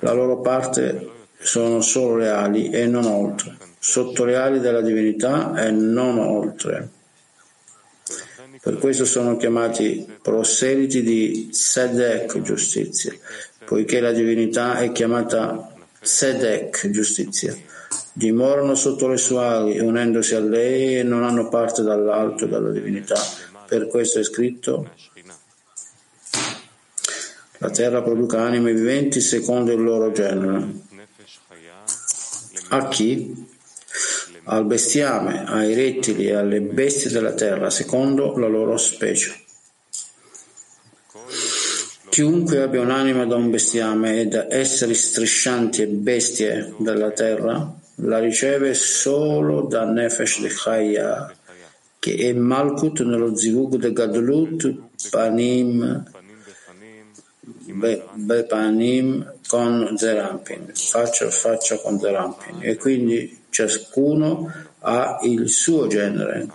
la loro parte sono solo le ali e non oltre, sotto le ali della divinità e non oltre. Per questo sono chiamati proseliti di Sedek, giustizia, poiché la divinità è chiamata Sedek, giustizia dimorano sotto le sue ali, unendosi a lei e non hanno parte dall'alto dalla divinità. Per questo è scritto la terra produca anime viventi secondo il loro genere. A chi? Al bestiame, ai rettili e alle bestie della terra, secondo la loro specie. Chiunque abbia un'anima da un bestiame e da esseri striscianti e bestie della terra, la riceve solo da Nefesh de Chaya, che è Malkut nello Zivug de Gadlut Panim Bepanim con Zerampin, faccia a faccia con Zerampin, e quindi ciascuno ha il suo genere,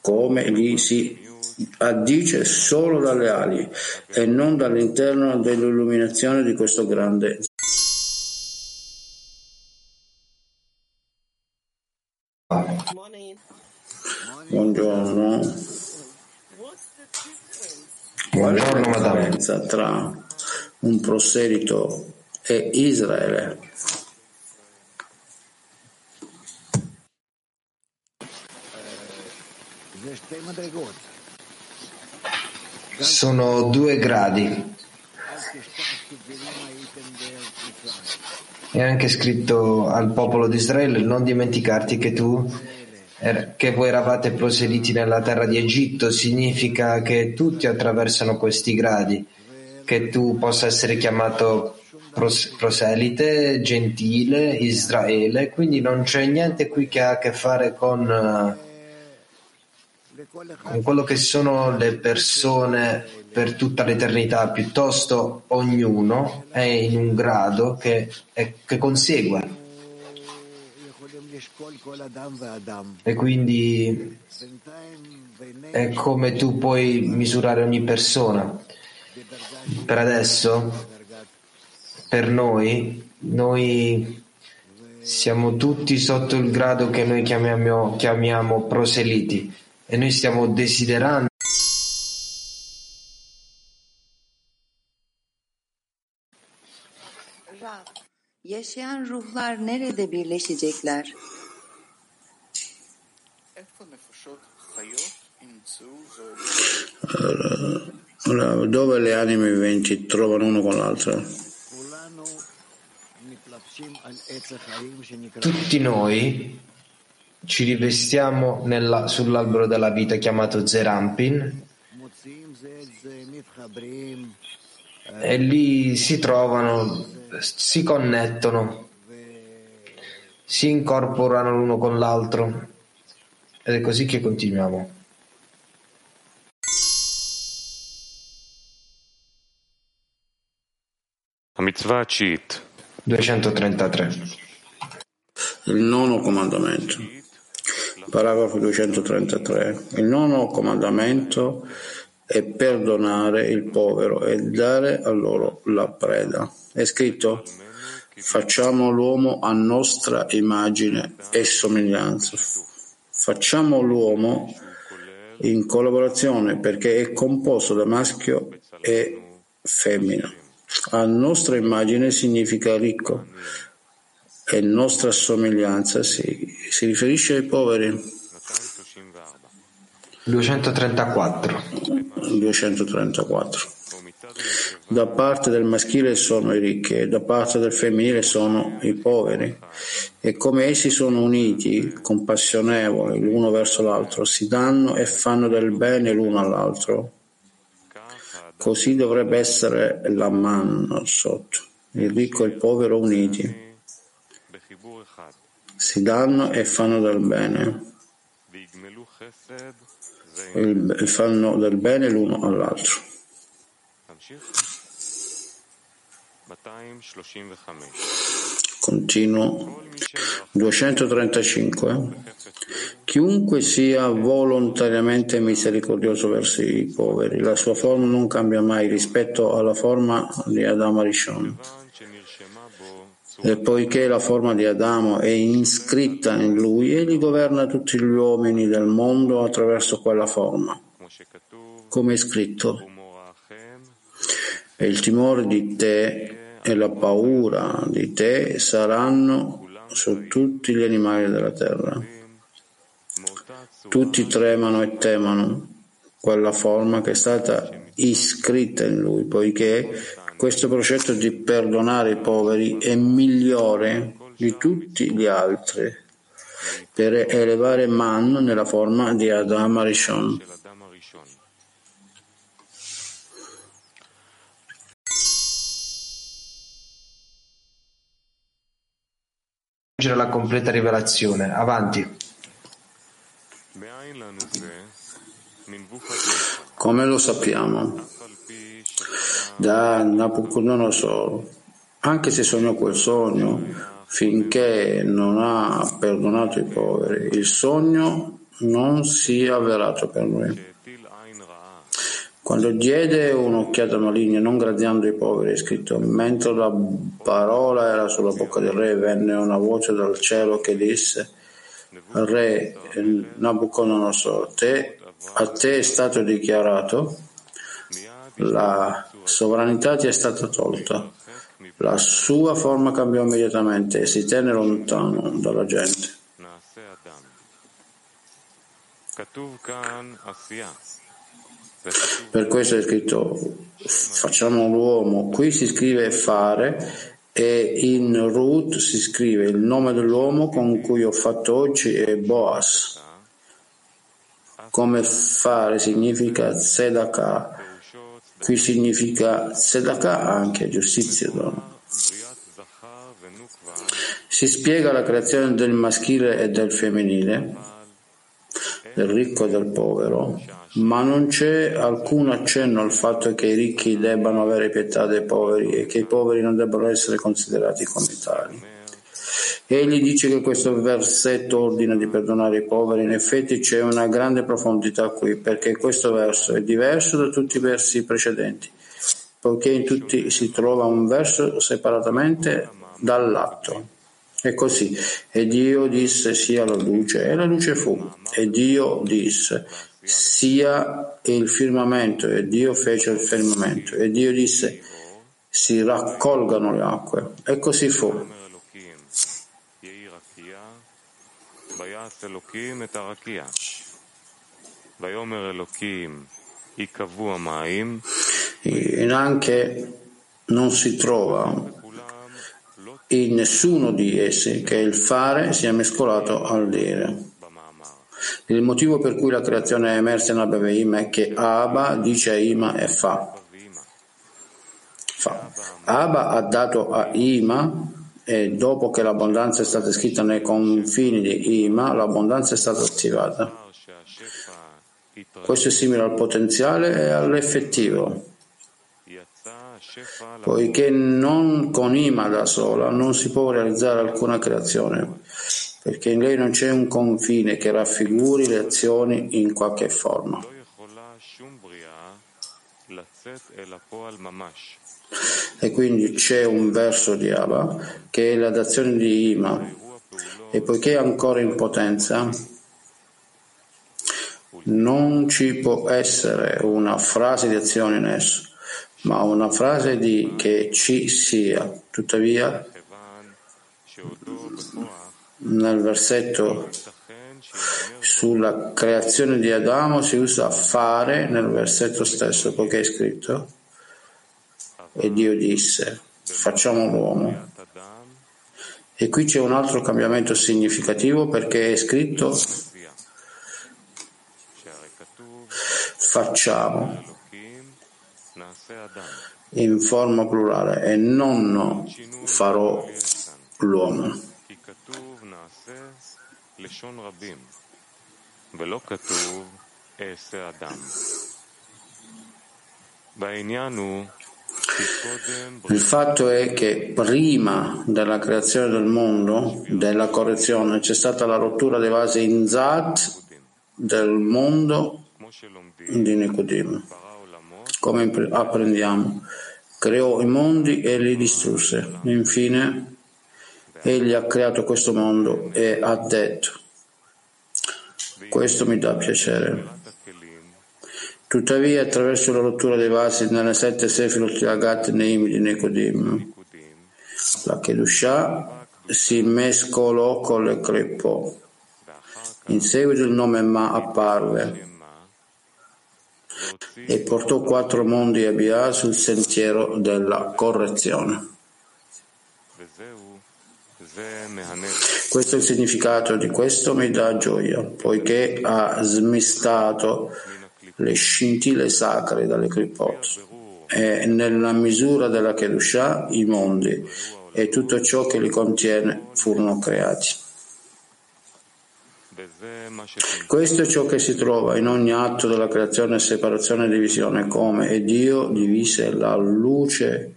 come lì si addice solo dalle ali e non dall'interno dell'illuminazione di questo grande Buongiorno. Qual è la differenza tra un proselito e Israele? Sono due gradi. È anche scritto al popolo di Israele non dimenticarti che tu er, che voi eravate proseliti nella terra di Egitto significa che tutti attraversano questi gradi, che tu possa essere chiamato proselite, gentile, Israele, quindi non c'è niente qui che ha a che fare con, con quello che sono le persone per tutta l'eternità, piuttosto ognuno è in un grado che, è, che consegue. E quindi è come tu puoi misurare ogni persona. Per adesso, per noi, noi siamo tutti sotto il grado che noi chiamiamo, chiamiamo proseliti e noi stiamo desiderando Yaşayan ruhlar nerede birleşecekler? Allora, dove le anime viventi trovano uno con l'altro? Tutti noi ci rivestiamo nella, sull'albero della vita chiamato Zerampin e lì si trovano, si connettono, si incorporano l'uno con l'altro ed è così che continuiamo. Mitzvah 233 Il nono comandamento. Paragrafo 233. Il nono comandamento è perdonare il povero e dare a loro la preda. È scritto facciamo l'uomo a nostra immagine e somiglianza. Facciamo l'uomo in collaborazione perché è composto da maschio e femmina. A nostra immagine significa ricco e nostra somiglianza si, si riferisce ai poveri. 234. 234. Da parte del maschile sono i ricchi e da parte del femminile sono i poveri. E come essi sono uniti, compassionevoli l'uno verso l'altro, si danno e fanno del bene l'uno all'altro. Così dovrebbe essere la man sotto, il ricco e il povero uniti. Si danno e fanno del bene. Il, fanno del bene l'uno all'altro. 235 Continuo. 235. Chiunque sia volontariamente misericordioso verso i poveri, la sua forma non cambia mai rispetto alla forma di Adamo Rishon. E poiché la forma di Adamo è iscritta in lui, egli governa tutti gli uomini del mondo attraverso quella forma. Come è scritto, e il timore di te e la paura di te saranno su tutti gli animali della terra. Tutti tremano e temono quella forma che è stata iscritta in lui, poiché questo progetto di perdonare i poveri è migliore di tutti gli altri per elevare Man nella forma di Adam Arishon. la completa rivelazione. Avanti. Come lo sappiamo? Da Nabucodonosor, anche se sognò quel sogno, finché non ha perdonato i poveri, il sogno non si è avverato per lui. Quando diede un'occhiata maligna, non gradiando i poveri, è scritto, mentre la parola era sulla bocca del re, venne una voce dal cielo che disse, Re Nabucodonosor, te, a te è stato dichiarato, la sovranità ti è stata tolta. La sua forma cambiò immediatamente e si tenne lontano dalla gente. Per questo è scritto facciamo l'uomo, qui si scrive fare e in Ruth si scrive il nome dell'uomo con cui ho fatto oggi è Boas. Come fare significa tzedakah, qui significa tzedakah anche giustizia. Si spiega la creazione del maschile e del femminile, del ricco e del povero, ma non c'è alcun accenno al fatto che i ricchi debbano avere pietà dei poveri e che i poveri non debbano essere considerati come tali. Egli dice che questo versetto ordina di perdonare i poveri, in effetti c'è una grande profondità qui, perché questo verso è diverso da tutti i versi precedenti, poiché in tutti si trova un verso separatamente dall'atto. E così, e Dio disse sia la luce, e la luce fu, e Dio disse sia il firmamento, e Dio fece il firmamento, e Dio disse si raccolgano le acque, e così fu. E anche non si trova in nessuno di essi che il fare sia mescolato al dire. Il motivo per cui la creazione è emersa in Abaveim è che Abba dice a Ima e fa. fa. Abba ha dato a Ima e dopo che l'abbondanza è stata scritta nei confini di Ima, l'abbondanza è stata attivata. Questo è simile al potenziale e all'effettivo poiché non con Ima da sola non si può realizzare alcuna creazione, perché in lei non c'è un confine che raffiguri le azioni in qualche forma. E quindi c'è un verso di Abba che è la d'azione di Ima, e poiché è ancora in potenza, non ci può essere una frase di azione in esso ma una frase di che ci sia. Tuttavia, nel versetto sulla creazione di Adamo si usa fare nel versetto stesso, poiché è scritto e Dio disse facciamo l'uomo. E qui c'è un altro cambiamento significativo perché è scritto facciamo in forma plurale e non farò l'uomo. Il fatto è che prima della creazione del mondo, della correzione, c'è stata la rottura dei vasi in Zat del mondo di Nicodim come apprendiamo. Creò i mondi e li distrusse. Infine, egli ha creato questo mondo e ha detto, questo mi dà piacere. Tuttavia, attraverso la rottura dei vasi nelle sette sefilot Agat Neim di Nekodim, la Kedushah si mescolò con le Krepò. In seguito il nome Ma apparve e portò quattro mondi a Bia sul sentiero della correzione. Questo è il significato di questo mi dà gioia, poiché ha smistato le scintille sacre dalle clipot e nella misura della Kedushah i mondi e tutto ciò che li contiene furono creati. Questo è ciò che si trova in ogni atto della creazione, separazione e divisione, come e Dio divise la luce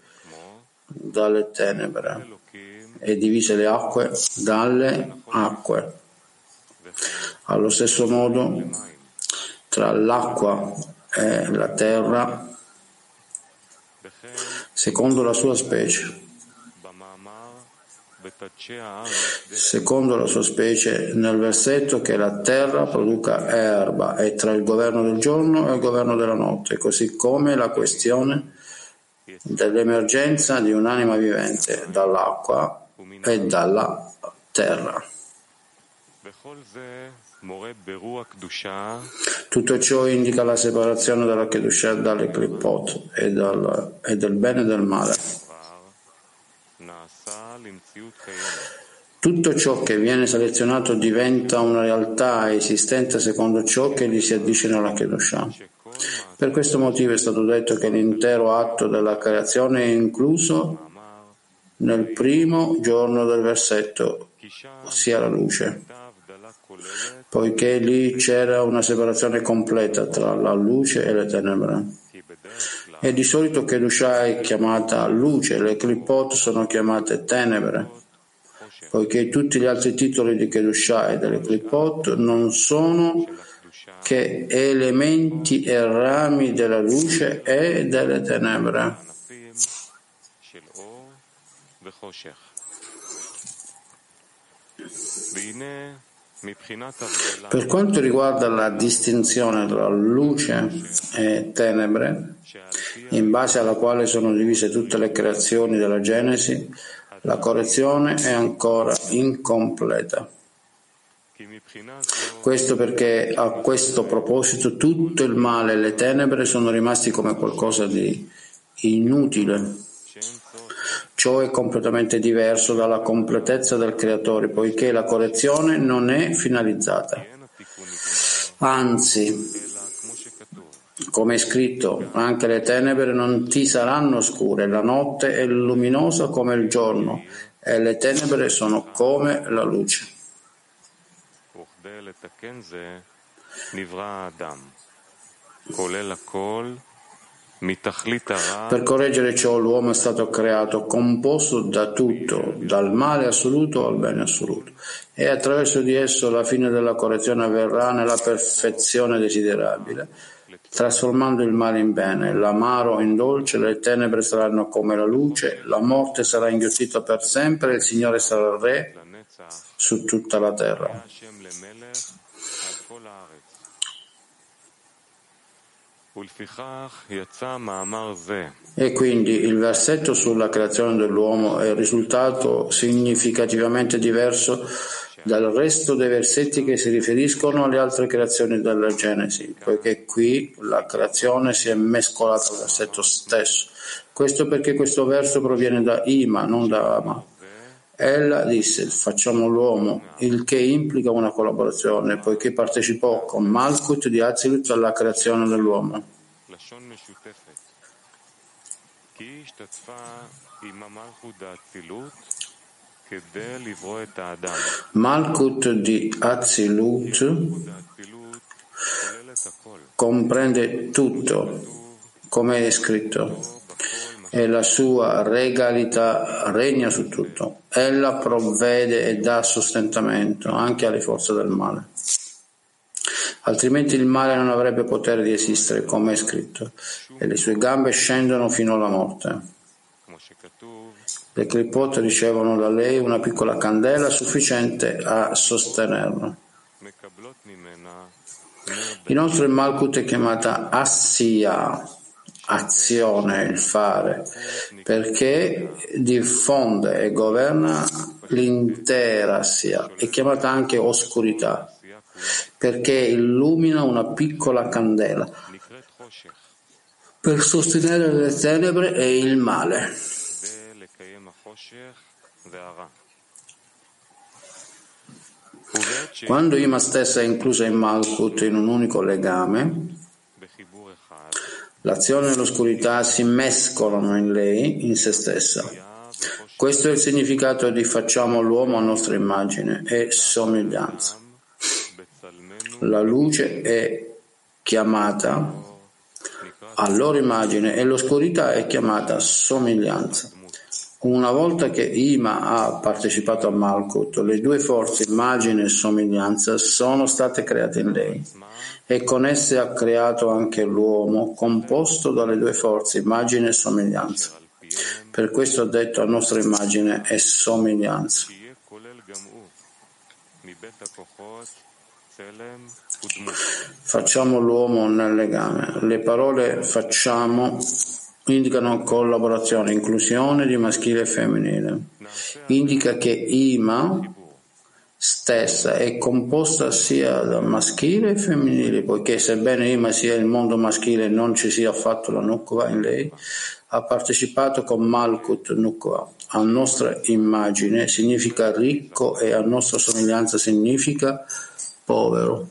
dalle tenebre e divise le acque dalle acque. Allo stesso modo, tra l'acqua e la terra, secondo la sua specie, secondo la sua specie, nel versetto che la terra produca erba e tra il governo del giorno e il governo della notte, così come la questione dell'emergenza di un'anima vivente dall'acqua e dalla terra. Tutto ciò indica la separazione della Kedusha dalle Klippot e, dal, e del bene e del male. Tutto ciò che viene selezionato diventa una realtà esistente secondo ciò che gli si addice nella Kedusha. Per questo motivo è stato detto che l'intero atto della creazione è incluso nel primo giorno del versetto, ossia la luce, poiché lì c'era una separazione completa tra la luce e le tenebre. E di solito Kedusha è chiamata luce, le Klipot sono chiamate tenebre, poiché tutti gli altri titoli di Kedusha e delle Klipot non sono che elementi e rami della luce e delle tenebre. Per quanto riguarda la distinzione tra luce e tenebre, in base alla quale sono divise tutte le creazioni della Genesi, la correzione è ancora incompleta. Questo perché a questo proposito tutto il male e le tenebre sono rimasti come qualcosa di inutile. Ciò è completamente diverso dalla completezza del creatore, poiché la correzione non è finalizzata. Anzi, come è scritto, anche le tenebre non ti saranno scure, la notte è luminosa come il giorno e le tenebre sono come la luce. Per correggere ciò l'uomo è stato creato composto da tutto, dal male assoluto al bene assoluto, e attraverso di esso la fine della correzione avverrà nella perfezione desiderabile, trasformando il male in bene, l'amaro in dolce, le tenebre saranno come la luce, la morte sarà inghiottita per sempre, il Signore sarà re su tutta la terra. E quindi il versetto sulla creazione dell'uomo è risultato significativamente diverso dal resto dei versetti che si riferiscono alle altre creazioni della Genesi, poiché qui la creazione si è mescolata al versetto stesso. Questo perché questo verso proviene da Ima, non da Ama. Ella disse, facciamo l'uomo, il che implica una collaborazione, poiché partecipò con Malkut di Azilut alla creazione dell'uomo. Malkut di Azilut comprende tutto, come è scritto e la sua regalità regna su tutto. Ella provvede e dà sostentamento anche alle forze del male. Altrimenti il male non avrebbe potere di esistere, come è scritto, e le sue gambe scendono fino alla morte. Le clipot ricevono da lei una piccola candela sufficiente a sostenerlo. Inoltre Malkut è chiamata Assia, azione, il fare, perché diffonde e governa l'intera sia, è chiamata anche oscurità, perché illumina una piccola candela per sostenere le tenebre e il male. Quando Ima stessa è inclusa in Malkut in un unico legame, L'azione e l'oscurità si mescolano in lei, in se stessa. Questo è il significato di facciamo l'uomo a nostra immagine e somiglianza. La luce è chiamata a loro immagine e l'oscurità è chiamata somiglianza. Una volta che Ima ha partecipato a Malkut, le due forze immagine e somiglianza sono state create in lei e con esse ha creato anche l'uomo, composto dalle due forze, immagine e somiglianza. Per questo ha detto a nostra immagine e somiglianza. Facciamo l'uomo nel legame. Le parole facciamo indicano collaborazione, inclusione di maschile e femminile. Indica che Ima stessa è composta sia da maschile e femminile, poiché sebbene Ima sia il mondo maschile e non ci sia affatto la Nukva in lei, ha partecipato con Malkut Nukva. A nostra immagine significa ricco e a nostra somiglianza significa povero.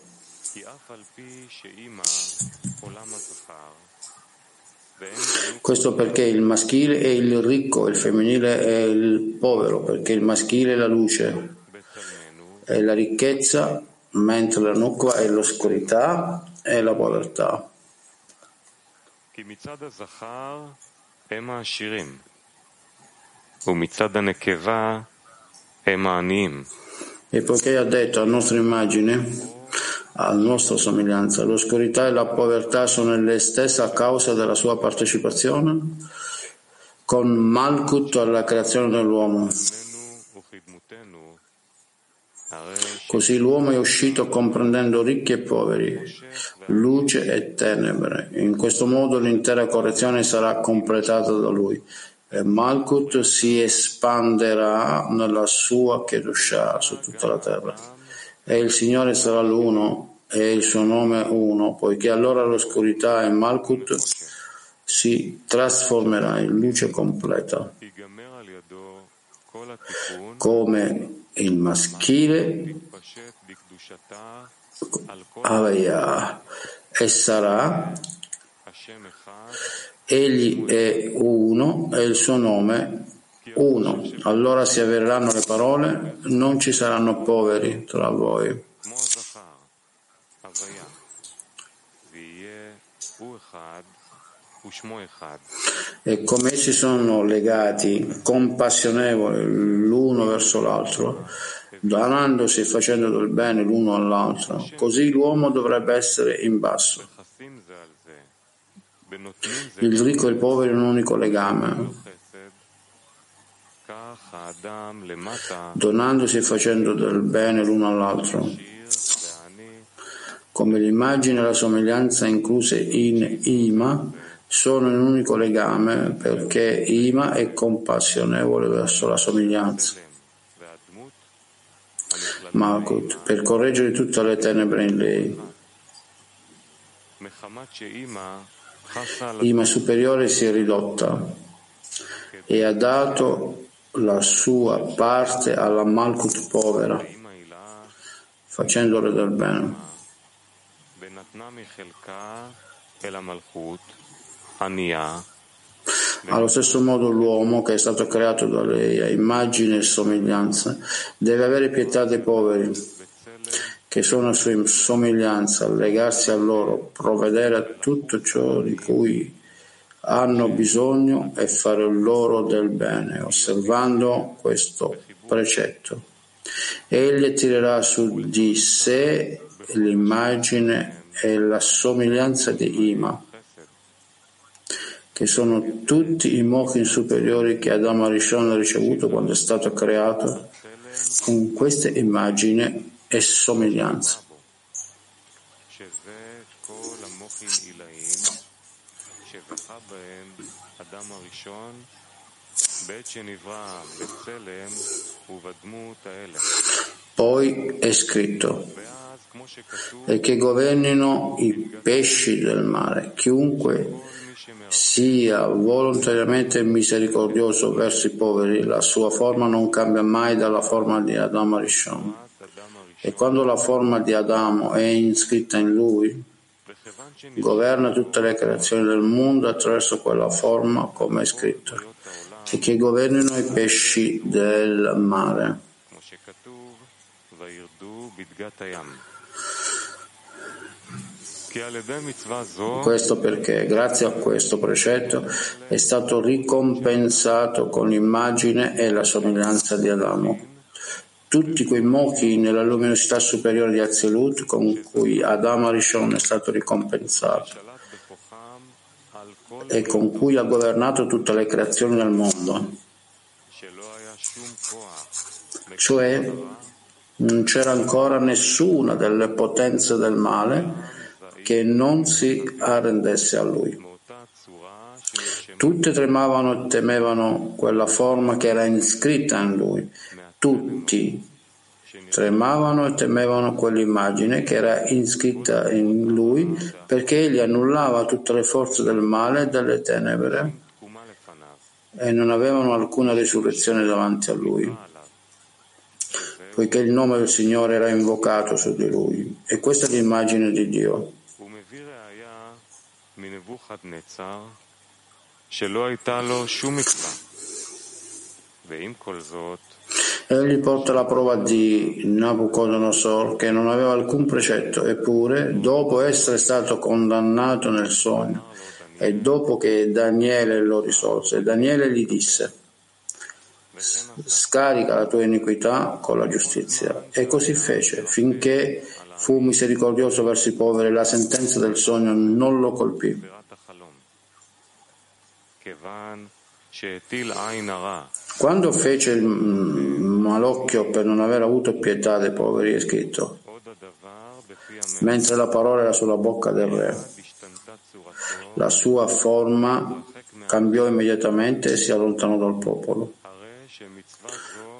Questo perché il maschile è il ricco e il femminile è il povero, perché il maschile è la luce è la ricchezza, mentre la nukva è l'oscurità e la povertà. E poiché ha detto a nostra immagine, a nostra somiglianza, l'oscurità e la povertà sono le stesse a causa della sua partecipazione con Malkut alla creazione dell'uomo. Così l'uomo è uscito comprendendo ricchi e poveri, luce e tenebre. In questo modo l'intera correzione sarà completata da lui e Malkut si espanderà nella sua Kedushah su tutta la terra. E il Signore sarà l'uno e il suo nome uno, poiché allora l'oscurità e Malkut si trasformerà in luce completa. Come il maschile Avaya e sarà? Egli è uno e il suo nome uno. Allora si avvereranno le parole, non ci saranno poveri tra voi. E come essi sono legati, compassionevoli l'uno verso l'altro, donandosi e facendo del bene l'uno all'altro, così l'uomo dovrebbe essere in basso. Il ricco e il povero in un unico legame, donandosi e facendo del bene l'uno all'altro, come l'immagine e la somiglianza incluse in Ima sono in un unico legame perché Ima è compassionevole verso la somiglianza. Malkut, per correggere tutte le tenebre in lei. Ima superiore si è ridotta e ha dato la sua parte alla Malkut povera, facendole del bene. Allo stesso modo l'uomo, che è stato creato da lei a immagine e somiglianza, deve avere pietà dei poveri, che sono a sua somiglianza, legarsi a loro, provvedere a tutto ciò di cui hanno bisogno e fare loro del bene, osservando questo precetto. Egli attirerà su di sé l'immagine e la somiglianza di Ima che sono tutti i mochi superiori che Adamo Arishon ha ricevuto quando è stato creato con queste immagini e somiglianze. Poi è scritto e che governino i pesci del mare, chiunque sia volontariamente misericordioso verso i poveri, la sua forma non cambia mai dalla forma di Adamo Rishon. E quando la forma di Adamo è iscritta in lui, governa tutte le creazioni del mondo attraverso quella forma, come è scritto, e che governino i pesci del mare. Questo perché, grazie a questo precetto, è stato ricompensato con l'immagine e la somiglianza di Adamo. Tutti quei mochi nella luminosità superiore di Azilut con cui Adamo Arishon è stato ricompensato e con cui ha governato tutte le creazioni del mondo. Cioè, non c'era ancora nessuna delle potenze del male che non si arrendesse a lui. Tutte tremavano e temevano quella forma che era iscritta in lui. Tutti, tremavano e temevano quell'immagine che era iscritta in lui perché egli annullava tutte le forze del male e delle tenebre e non avevano alcuna risurrezione davanti a lui, poiché il nome del Signore era invocato su di lui. E questa è l'immagine di Dio. Egli porta la prova di Nabucodonosor che non aveva alcun precetto, eppure, dopo essere stato condannato nel sogno, e dopo che Daniele lo risolse, Daniele gli disse, scarica la tua iniquità con la giustizia. E così fece, finché fu misericordioso verso i poveri, la sentenza del sogno non lo colpì. Quando fece il malocchio per non aver avuto pietà dei poveri, è scritto, mentre la parola era sulla bocca del re, la sua forma cambiò immediatamente e si allontanò dal popolo.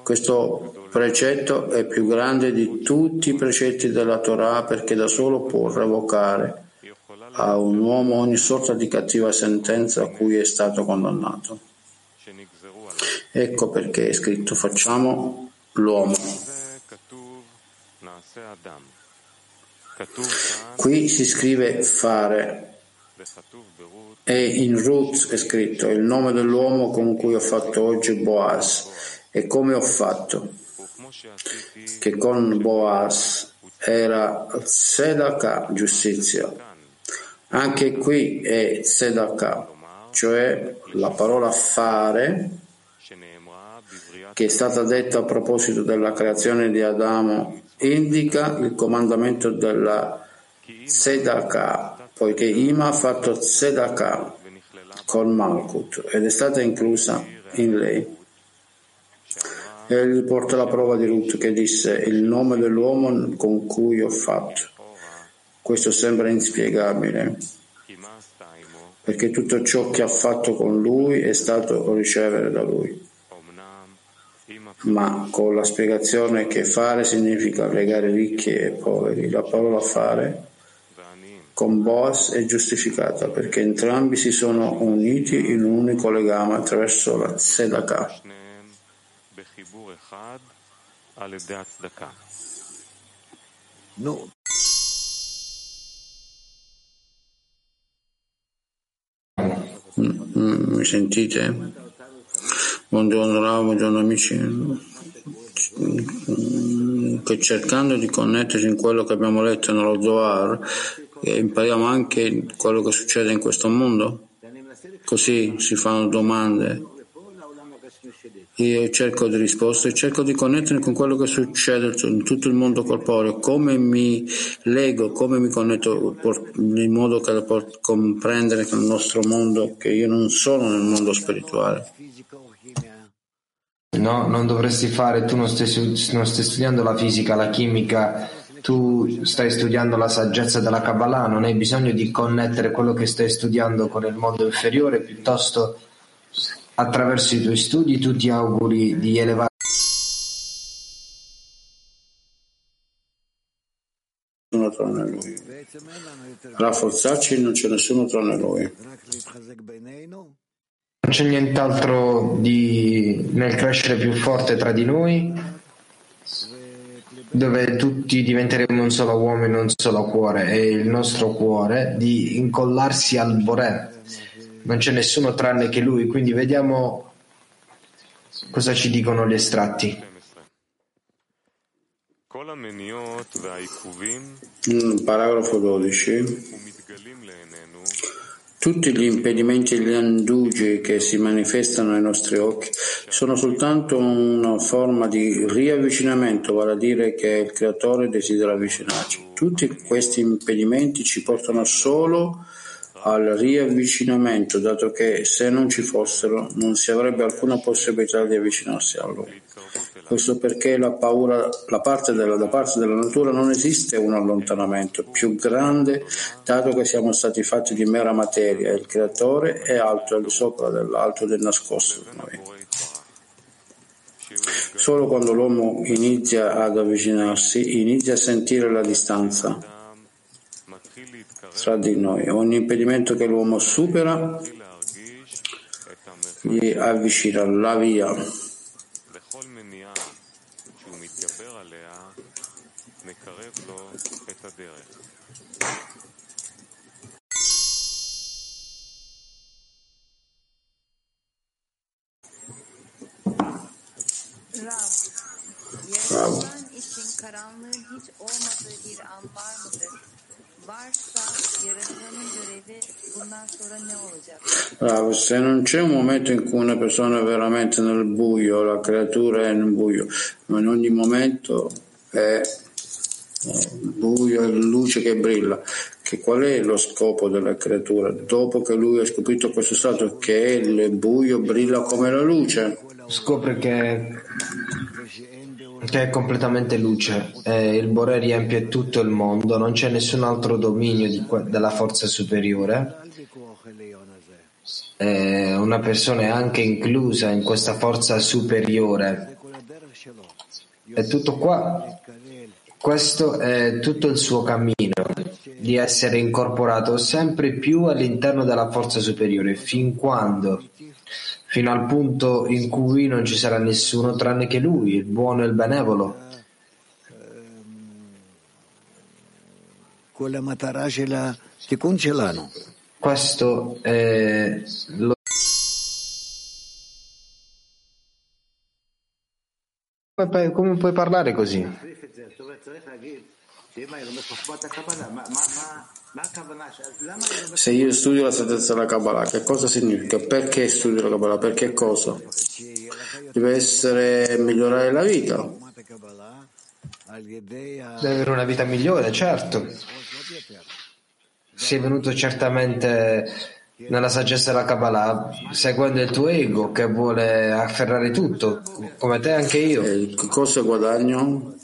Questo precetto è più grande di tutti i precetti della Torah perché da solo può revocare a un uomo ogni sorta di cattiva sentenza a cui è stato condannato. Ecco perché è scritto facciamo l'uomo. Qui si scrive fare e in Ruth è scritto il nome dell'uomo con cui ho fatto oggi Boaz e come ho fatto che con Boaz era Tzedakah, giustizia. Anche qui è Tzedakah, cioè la parola fare che è stata detta a proposito della creazione di Adamo indica il comandamento della Tzedakah poiché Ima ha fatto Tzedakah con Malkut ed è stata inclusa in lei. Egli porta la prova di Ruth che disse il nome dell'uomo con cui ho fatto. Questo sembra inspiegabile, perché tutto ciò che ha fatto con lui è stato ricevere da lui. Ma con la spiegazione che fare significa legare ricchi e poveri, la parola fare con Boaz è giustificata perché entrambi si sono uniti in un unico legame attraverso la Tzedakah. No. Mi sentite? Buongiorno Rav, buongiorno amici. Che cercando di connettersi in quello che abbiamo letto nello Zohar, e impariamo anche quello che succede in questo mondo? Così si fanno domande. Io cerco di risposte, cerco di connettermi con quello che succede in tutto il mondo corporeo, come mi lego, come mi connetto in modo che posso comprendere che nel nostro mondo, che io non sono nel mondo spirituale. No, non dovresti fare, tu non stai, non stai studiando la fisica, la chimica, tu stai studiando la saggezza della Kabbalah, non hai bisogno di connettere quello che stai studiando con il mondo inferiore, piuttosto attraverso i tuoi studi tu ti auguri di elevare tranne lui. Rafforzarci non c'è nessuno tranne lui. Non c'è nient'altro di, nel crescere più forte tra di noi dove tutti diventeremo un solo uomo e un solo cuore e il nostro cuore di incollarsi al Boré. Non c'è nessuno tranne che lui, quindi vediamo cosa ci dicono gli estratti. Mm, paragrafo 12. Tutti gli impedimenti e gli indugi che si manifestano ai nostri occhi sono soltanto una forma di riavvicinamento, vale a dire che il Creatore desidera avvicinarci. Tutti questi impedimenti ci portano solo al riavvicinamento, dato che se non ci fossero non si avrebbe alcuna possibilità di avvicinarsi a Lui. Questo perché la paura, la parte della, da parte della natura non esiste un allontanamento più grande, dato che siamo stati fatti di mera materia il creatore è alto al di sopra dell'alto del nascosto di noi. Solo quando l'uomo inizia ad avvicinarsi, inizia a sentire la distanza tra di noi. Ogni impedimento che l'uomo supera gli avvicina la via. Bravo. için karanlığın hiç olmadığı bir an var mıdır? Varsa Bravo, se non c'è un momento in cui una persona è veramente nel buio, la creatura è nel buio, ma in ogni momento è eh, buio e luce che brilla. Che qual è lo scopo della creatura? Dopo che lui ha scoperto questo stato che il buio brilla come la luce, Scopre che, che è completamente luce e il Bore riempie tutto il mondo, non c'è nessun altro dominio que- della forza superiore. E una persona è anche inclusa in questa forza superiore. È tutto qua. Questo è tutto il suo cammino di essere incorporato sempre più all'interno della forza superiore, fin quando, fino al punto in cui non ci sarà nessuno tranne che lui, il buono e il benevolo. Questo è lo Come puoi parlare così? Se io studio la saggezza della Kabbalah, che cosa significa? Perché studio la Kabbalah? Perché cosa? Deve essere migliorare la vita. Devi avere una vita migliore, certo. Sei venuto certamente nella saggezza della Kabbalah seguendo il tuo ego che vuole afferrare tutto, come te anche io. E cosa guadagno?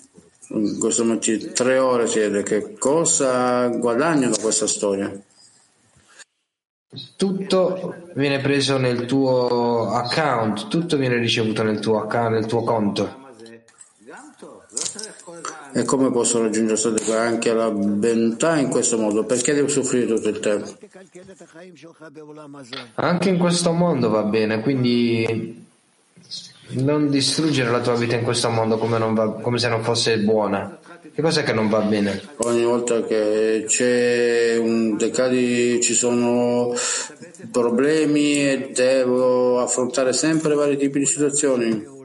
In questo momento tre ore siete, che cosa guadagno da questa storia? Tutto viene preso nel tuo account, tutto viene ricevuto nel tuo account, nel tuo conto. E come posso raggiungere che anche la bontà in questo modo? Perché devo soffrire tutto il tempo? Anche in questo mondo va bene, quindi non distruggere la tua vita in questo mondo come, non va- come se non fosse buona. Che cos'è che non va bene? Ogni volta che c'è un decadi, ci sono problemi e devo affrontare sempre vari tipi di situazioni.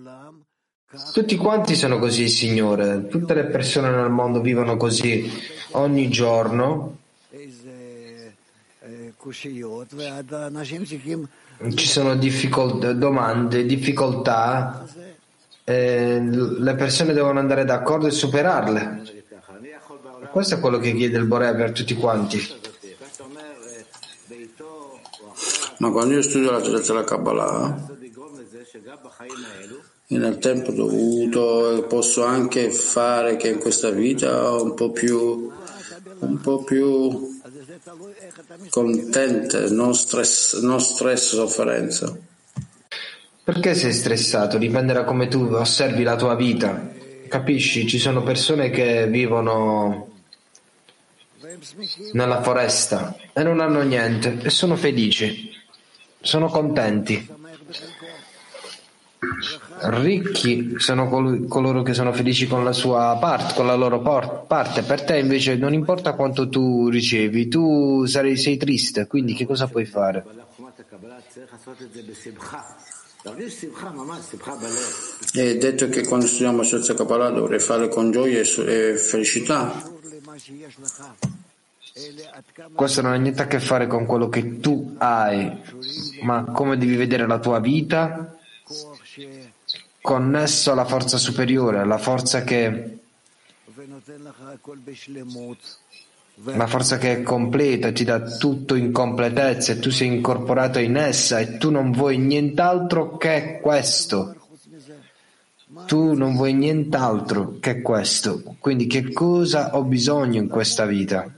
Tutti quanti sono così, Signore. Tutte le persone nel mondo vivono così ogni giorno. Ci sono difficol- domande, difficoltà. e le persone devono andare d'accordo e superarle. Questo è quello che chiede il Borea per tutti quanti. Ma quando io studio la saggezza della Kabbalah, nel tempo dovuto posso anche fare che in questa vita un po' più, un po' più contente, non stress, non stress, sofferenza. Perché sei stressato? Dipende da come tu osservi la tua vita. Capisci? Ci sono persone che vivono nella foresta e non hanno niente e sono felici, sono contenti. Ricchi sono col- coloro che sono felici con la sua parte, con la loro por- parte. Per te invece non importa quanto tu ricevi, tu sarai- sei triste, quindi che cosa puoi fare? È detto che quando studiamo saggezza Kabbalah dovrei fare con gioia e felicità. Questo non ha niente a che fare con quello che tu hai, ma come devi vedere la tua vita connesso alla forza superiore, alla forza che, la forza che è completa, ti dà tutto in completezza e tu sei incorporato in essa e tu non vuoi nient'altro che questo. Tu non vuoi nient'altro che questo. Quindi che cosa ho bisogno in questa vita?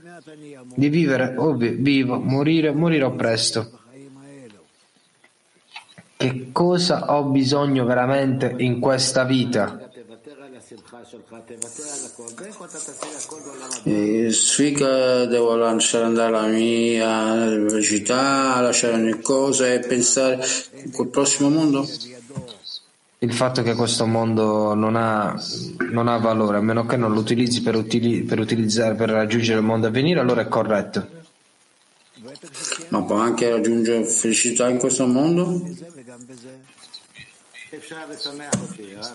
Di vivere, vi- vivo, morire, morirò presto. Che cosa ho bisogno veramente in questa vita. Sfiga devo lasciare andare la mia velocità, lasciare ogni cosa e pensare col prossimo mondo? Il fatto che questo mondo non ha, non ha valore, a meno che non lo utilizzi per, utili- per utilizzare, per raggiungere il mondo a venire, allora è corretto. Ma può anche raggiungere felicità in questo mondo?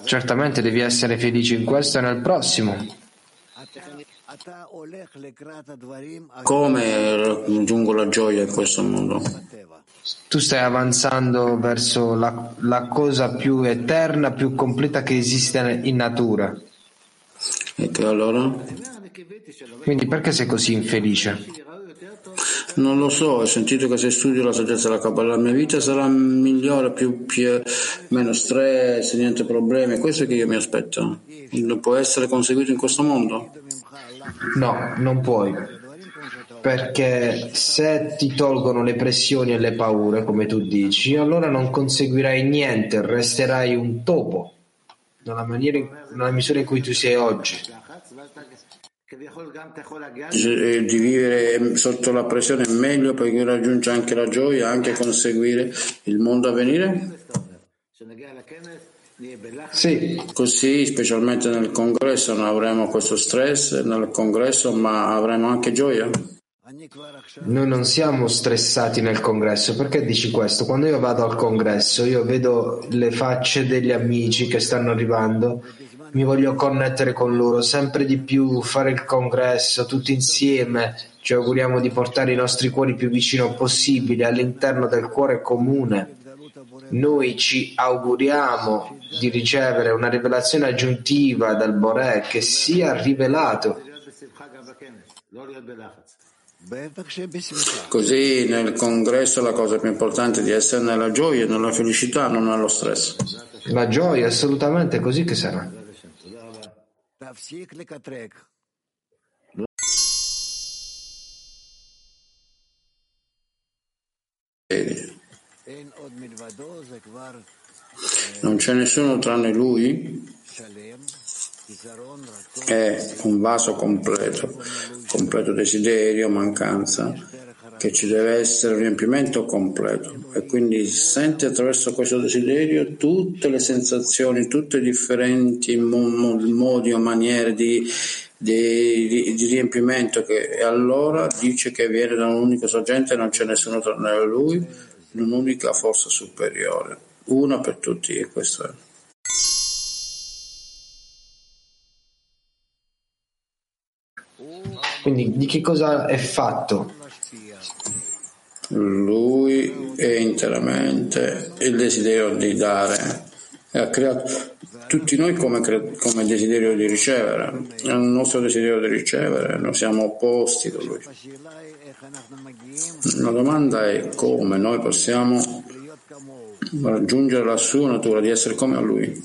Certamente devi essere felice in questo e nel prossimo. Come raggiungo la gioia in questo mondo? Tu stai avanzando verso la, la cosa più eterna, più completa che esiste in natura. E che allora? Quindi perché sei così infelice? Non lo so, ho sentito che se studio la saggezza della Kabbalah la mia vita sarà migliore, più, più, meno stress, niente problemi. Questo è che io mi aspetto. Non può essere conseguito in questo mondo? No, non puoi. Perché se ti tolgono le pressioni e le paure, come tu dici, allora non conseguirai niente, resterai un topo nella, maniera, nella misura in cui tu sei oggi. Di vivere sotto la pressione è meglio perché raggiunge anche la gioia, anche conseguire il mondo a venire? Sì. Così, specialmente nel congresso, non avremo questo stress nel congresso, ma avremo anche gioia. Noi non siamo stressati nel congresso, perché dici questo? Quando io vado al congresso, io vedo le facce degli amici che stanno arrivando, mi voglio connettere con loro sempre di più, fare il congresso tutti insieme, ci auguriamo di portare i nostri cuori più vicino possibile all'interno del cuore comune. Noi ci auguriamo di ricevere una rivelazione aggiuntiva dal Boré che sia rivelato. Così nel congresso la cosa più importante è di essere nella gioia, nella felicità, non nello stress. La gioia, assolutamente, così che sarà. Non c'è nessuno tranne lui? È un vaso completo, completo desiderio, mancanza, che ci deve essere un riempimento completo e quindi senti attraverso questo desiderio tutte le sensazioni, tutte le differenti modi o maniere di, di, di, di riempimento che, e allora dice che viene da un'unica sorgente e non c'è nessuno tranne lui, un'unica forza superiore, una per tutti e questo è. Quindi di che cosa è fatto? Lui è interamente il desiderio di dare e ha creato tutti noi come, come, desiderio di ricevere. È il nostro desiderio di ricevere, noi siamo opposti da lui. La domanda è come noi possiamo raggiungere la sua natura di essere come a lui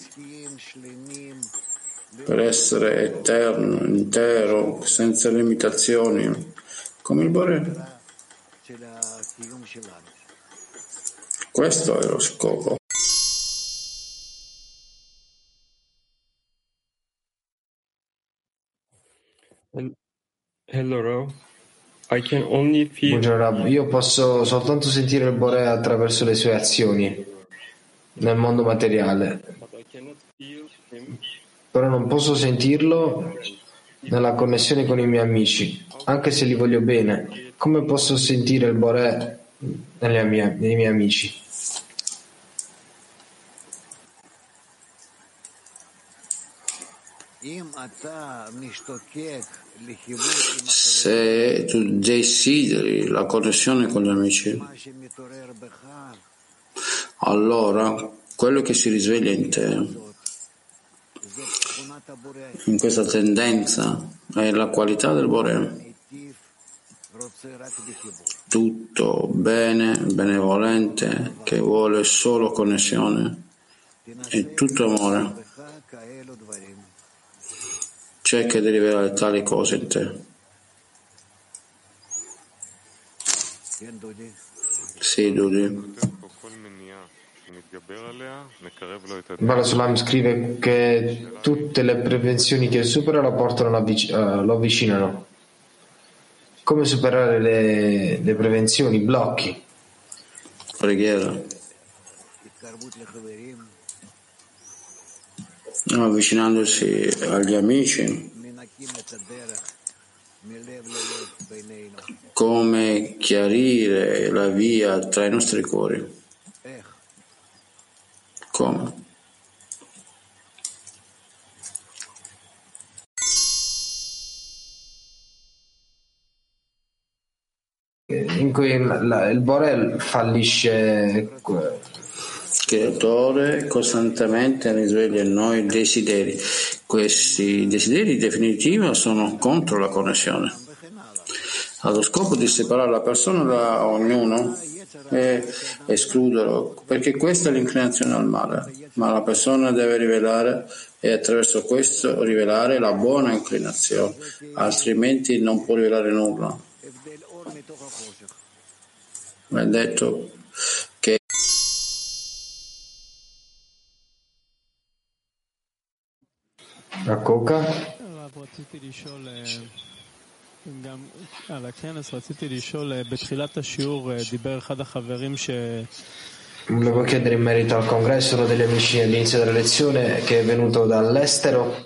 per essere eterno, intero, senza limitazioni, come il Bore. Questo è lo scopo. Hello, Rav. I can only feel... Buongiorno Rab, io posso soltanto sentire il Bore attraverso le sue azioni nel mondo materiale, però non posso sentirlo nella connessione con i miei amici, anche se li voglio bene. Come posso sentire il Bore nei miei amici? Se tu desideri la connessione con gli amici, allora quello che si risveglia in te, in questa tendenza, è la qualità del Bore. Tutto bene, benevolente, che vuole solo connessione, è tutto amore. Cerca di rivelare tali cose in te. Sì, Dudi. Bala Sulam scrive che tutte le prevenzioni che supera lo, portano avvic- uh, lo avvicinano. Come superare le, le prevenzioni, i blocchi? Preghiera. Avvicinandosi agli amici, come chiarire la via tra i nostri cuori. Come? In cui la, il Borel fallisce creatore costantemente risveglia in noi desideri. Questi desideri in definitiva sono contro la connessione. Allo scopo di separare la persona da ognuno e escluderlo, perché questa è l'inclinazione al male, ma la persona deve rivelare e attraverso questo rivelare la buona inclinazione, altrimenti non può rivelare nulla. Ma è detto che la coca על הכנס רציתי לשאול, בתחילת השיעור דיבר אחד החברים ש... Volevo chiedere in merito al congresso, uno degli amici all'inizio della lezione che è venuto dall'estero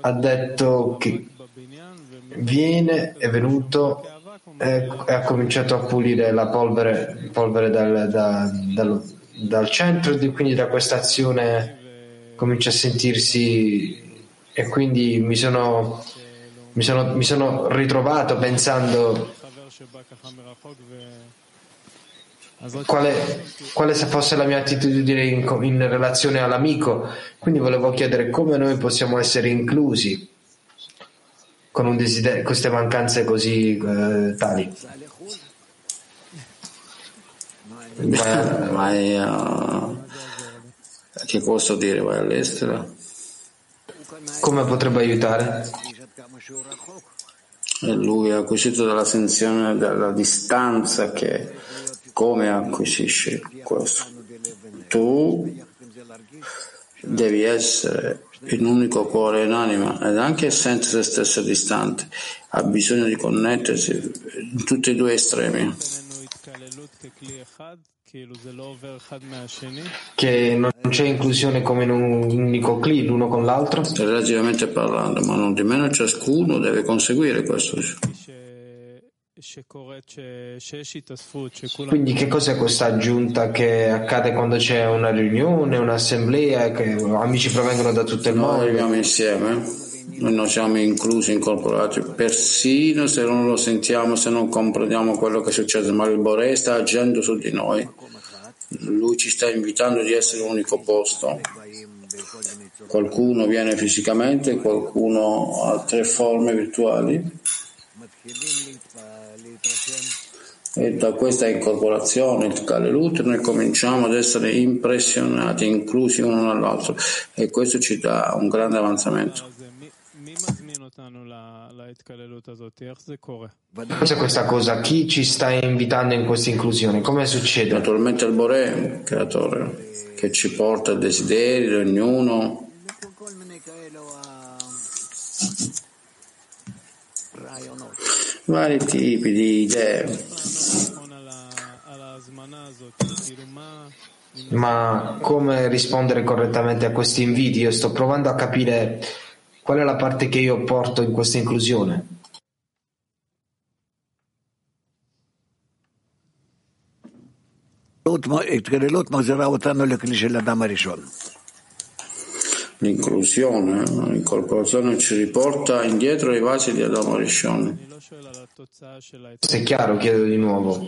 ha detto che viene, è venuto e ha cominciato a pulire la polvere, polvere dal, da, dal, dal centro e quindi da questa azione comincia a sentirsi e quindi mi sono mi sono, mi sono ritrovato pensando quale, quale fosse la mia attitudine in, in, relazione all'amico. Quindi volevo chiedere come noi possiamo essere inclusi con un desiderio, queste mancanze così eh, tali. Vai, vai a... Che posso dire? Vai all'estero? Come potrebbe aiutare? E lui ha acquisito dalla sensazione della distanza che come acquisisci questo? Tu devi essere in un unico cuore in anima ed anche senza se stesso distante. Ha bisogno di connettersi in tutti e due estremi che non c'è inclusione come in un unico clip l'uno con l'altro? Relativamente parlando, ma non di meno ciascuno deve conseguire questo. Quindi che cos'è questa aggiunta che accade quando c'è una riunione, un'assemblea, che amici provengono da tutto il mondo? Noi arriviamo insieme, noi non siamo inclusi, incorporati, persino se non lo sentiamo, se non comprendiamo quello che succede, ma il Boré sta agendo su di noi. Lui ci sta invitando di essere l'unico posto. Qualcuno viene fisicamente, qualcuno ha tre forme virtuali. E da questa incorporazione, il Kalelut, noi cominciamo ad essere impressionati, inclusi uno nell'altro e questo ci dà un grande avanzamento. Cos'è questa cosa? Chi ci sta invitando in questa inclusione? Come succede? Naturalmente il Boré, il creatore, che ci porta il desiderio di ognuno. Vari tipi di idee. Ma come rispondere correttamente a questi inviti? Io sto provando a capire qual è la parte che io porto in questa inclusione. L'inclusione, l'incorporazione ci riporta indietro ai vasi di Adamo Rishon. Se è chiaro, chiedo di nuovo.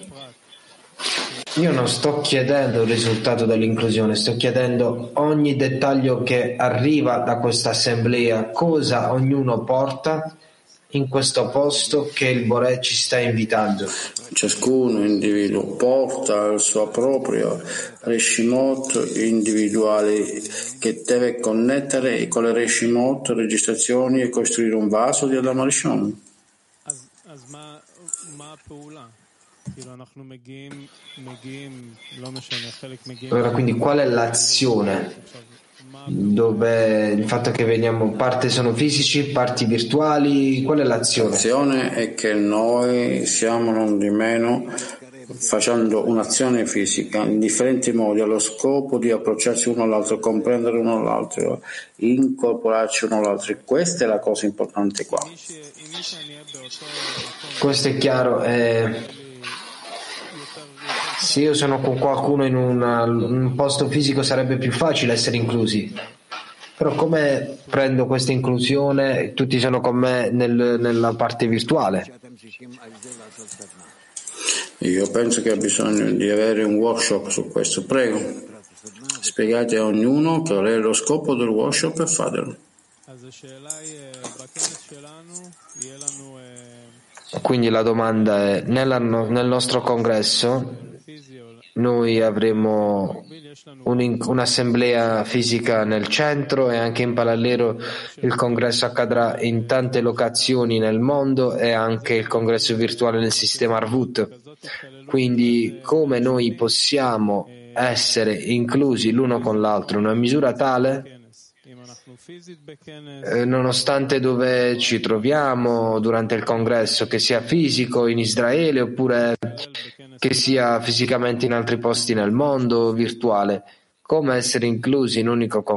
Io non sto chiedendo il risultato dell'inclusione, sto chiedendo ogni dettaglio che arriva da questa assemblea, cosa ognuno porta in questo posto che il Boré ci sta invitando. Ciascuno individuo porta il suo proprio Reshimot individuale che deve connettere con le Reshimot registrazioni e costruire un vaso di Adam Rishon. Allora, quindi qual è l'azione? Dove il fatto che veniamo, parte sono fisici, parti virtuali, qual è l'azione? L'azione è che noi siamo non di meno facendo un'azione fisica in differenti modi allo scopo di approcciarsi uno all'altro, comprendere uno all'altro, incorporarci uno all'altro. Questa è la cosa importante qua. Questo è chiaro. Eh, se io sono con qualcuno in una- un posto fisico sarebbe più facile essere inclusi. Però come prendo questa inclusione? Tutti sono con me nel- nella parte virtuale. Io penso che ha bisogno di avere un workshop su questo. Prego, spiegate a ognuno qual è lo scopo del workshop e fatelo. Quindi la domanda è, nella- nel nostro congresso noi avremo un- un'assemblea fisica nel centro e anche in parallelo il congresso accadrà in tante locazioni nel mondo e anche il congresso virtuale nel sistema Arvut. Quindi come noi possiamo essere inclusi l'uno con l'altro in una misura tale eh, nonostante dove ci troviamo durante il congresso, che sia fisico in Israele oppure che sia fisicamente in altri posti nel mondo, virtuale, come essere inclusi in un unico congresso.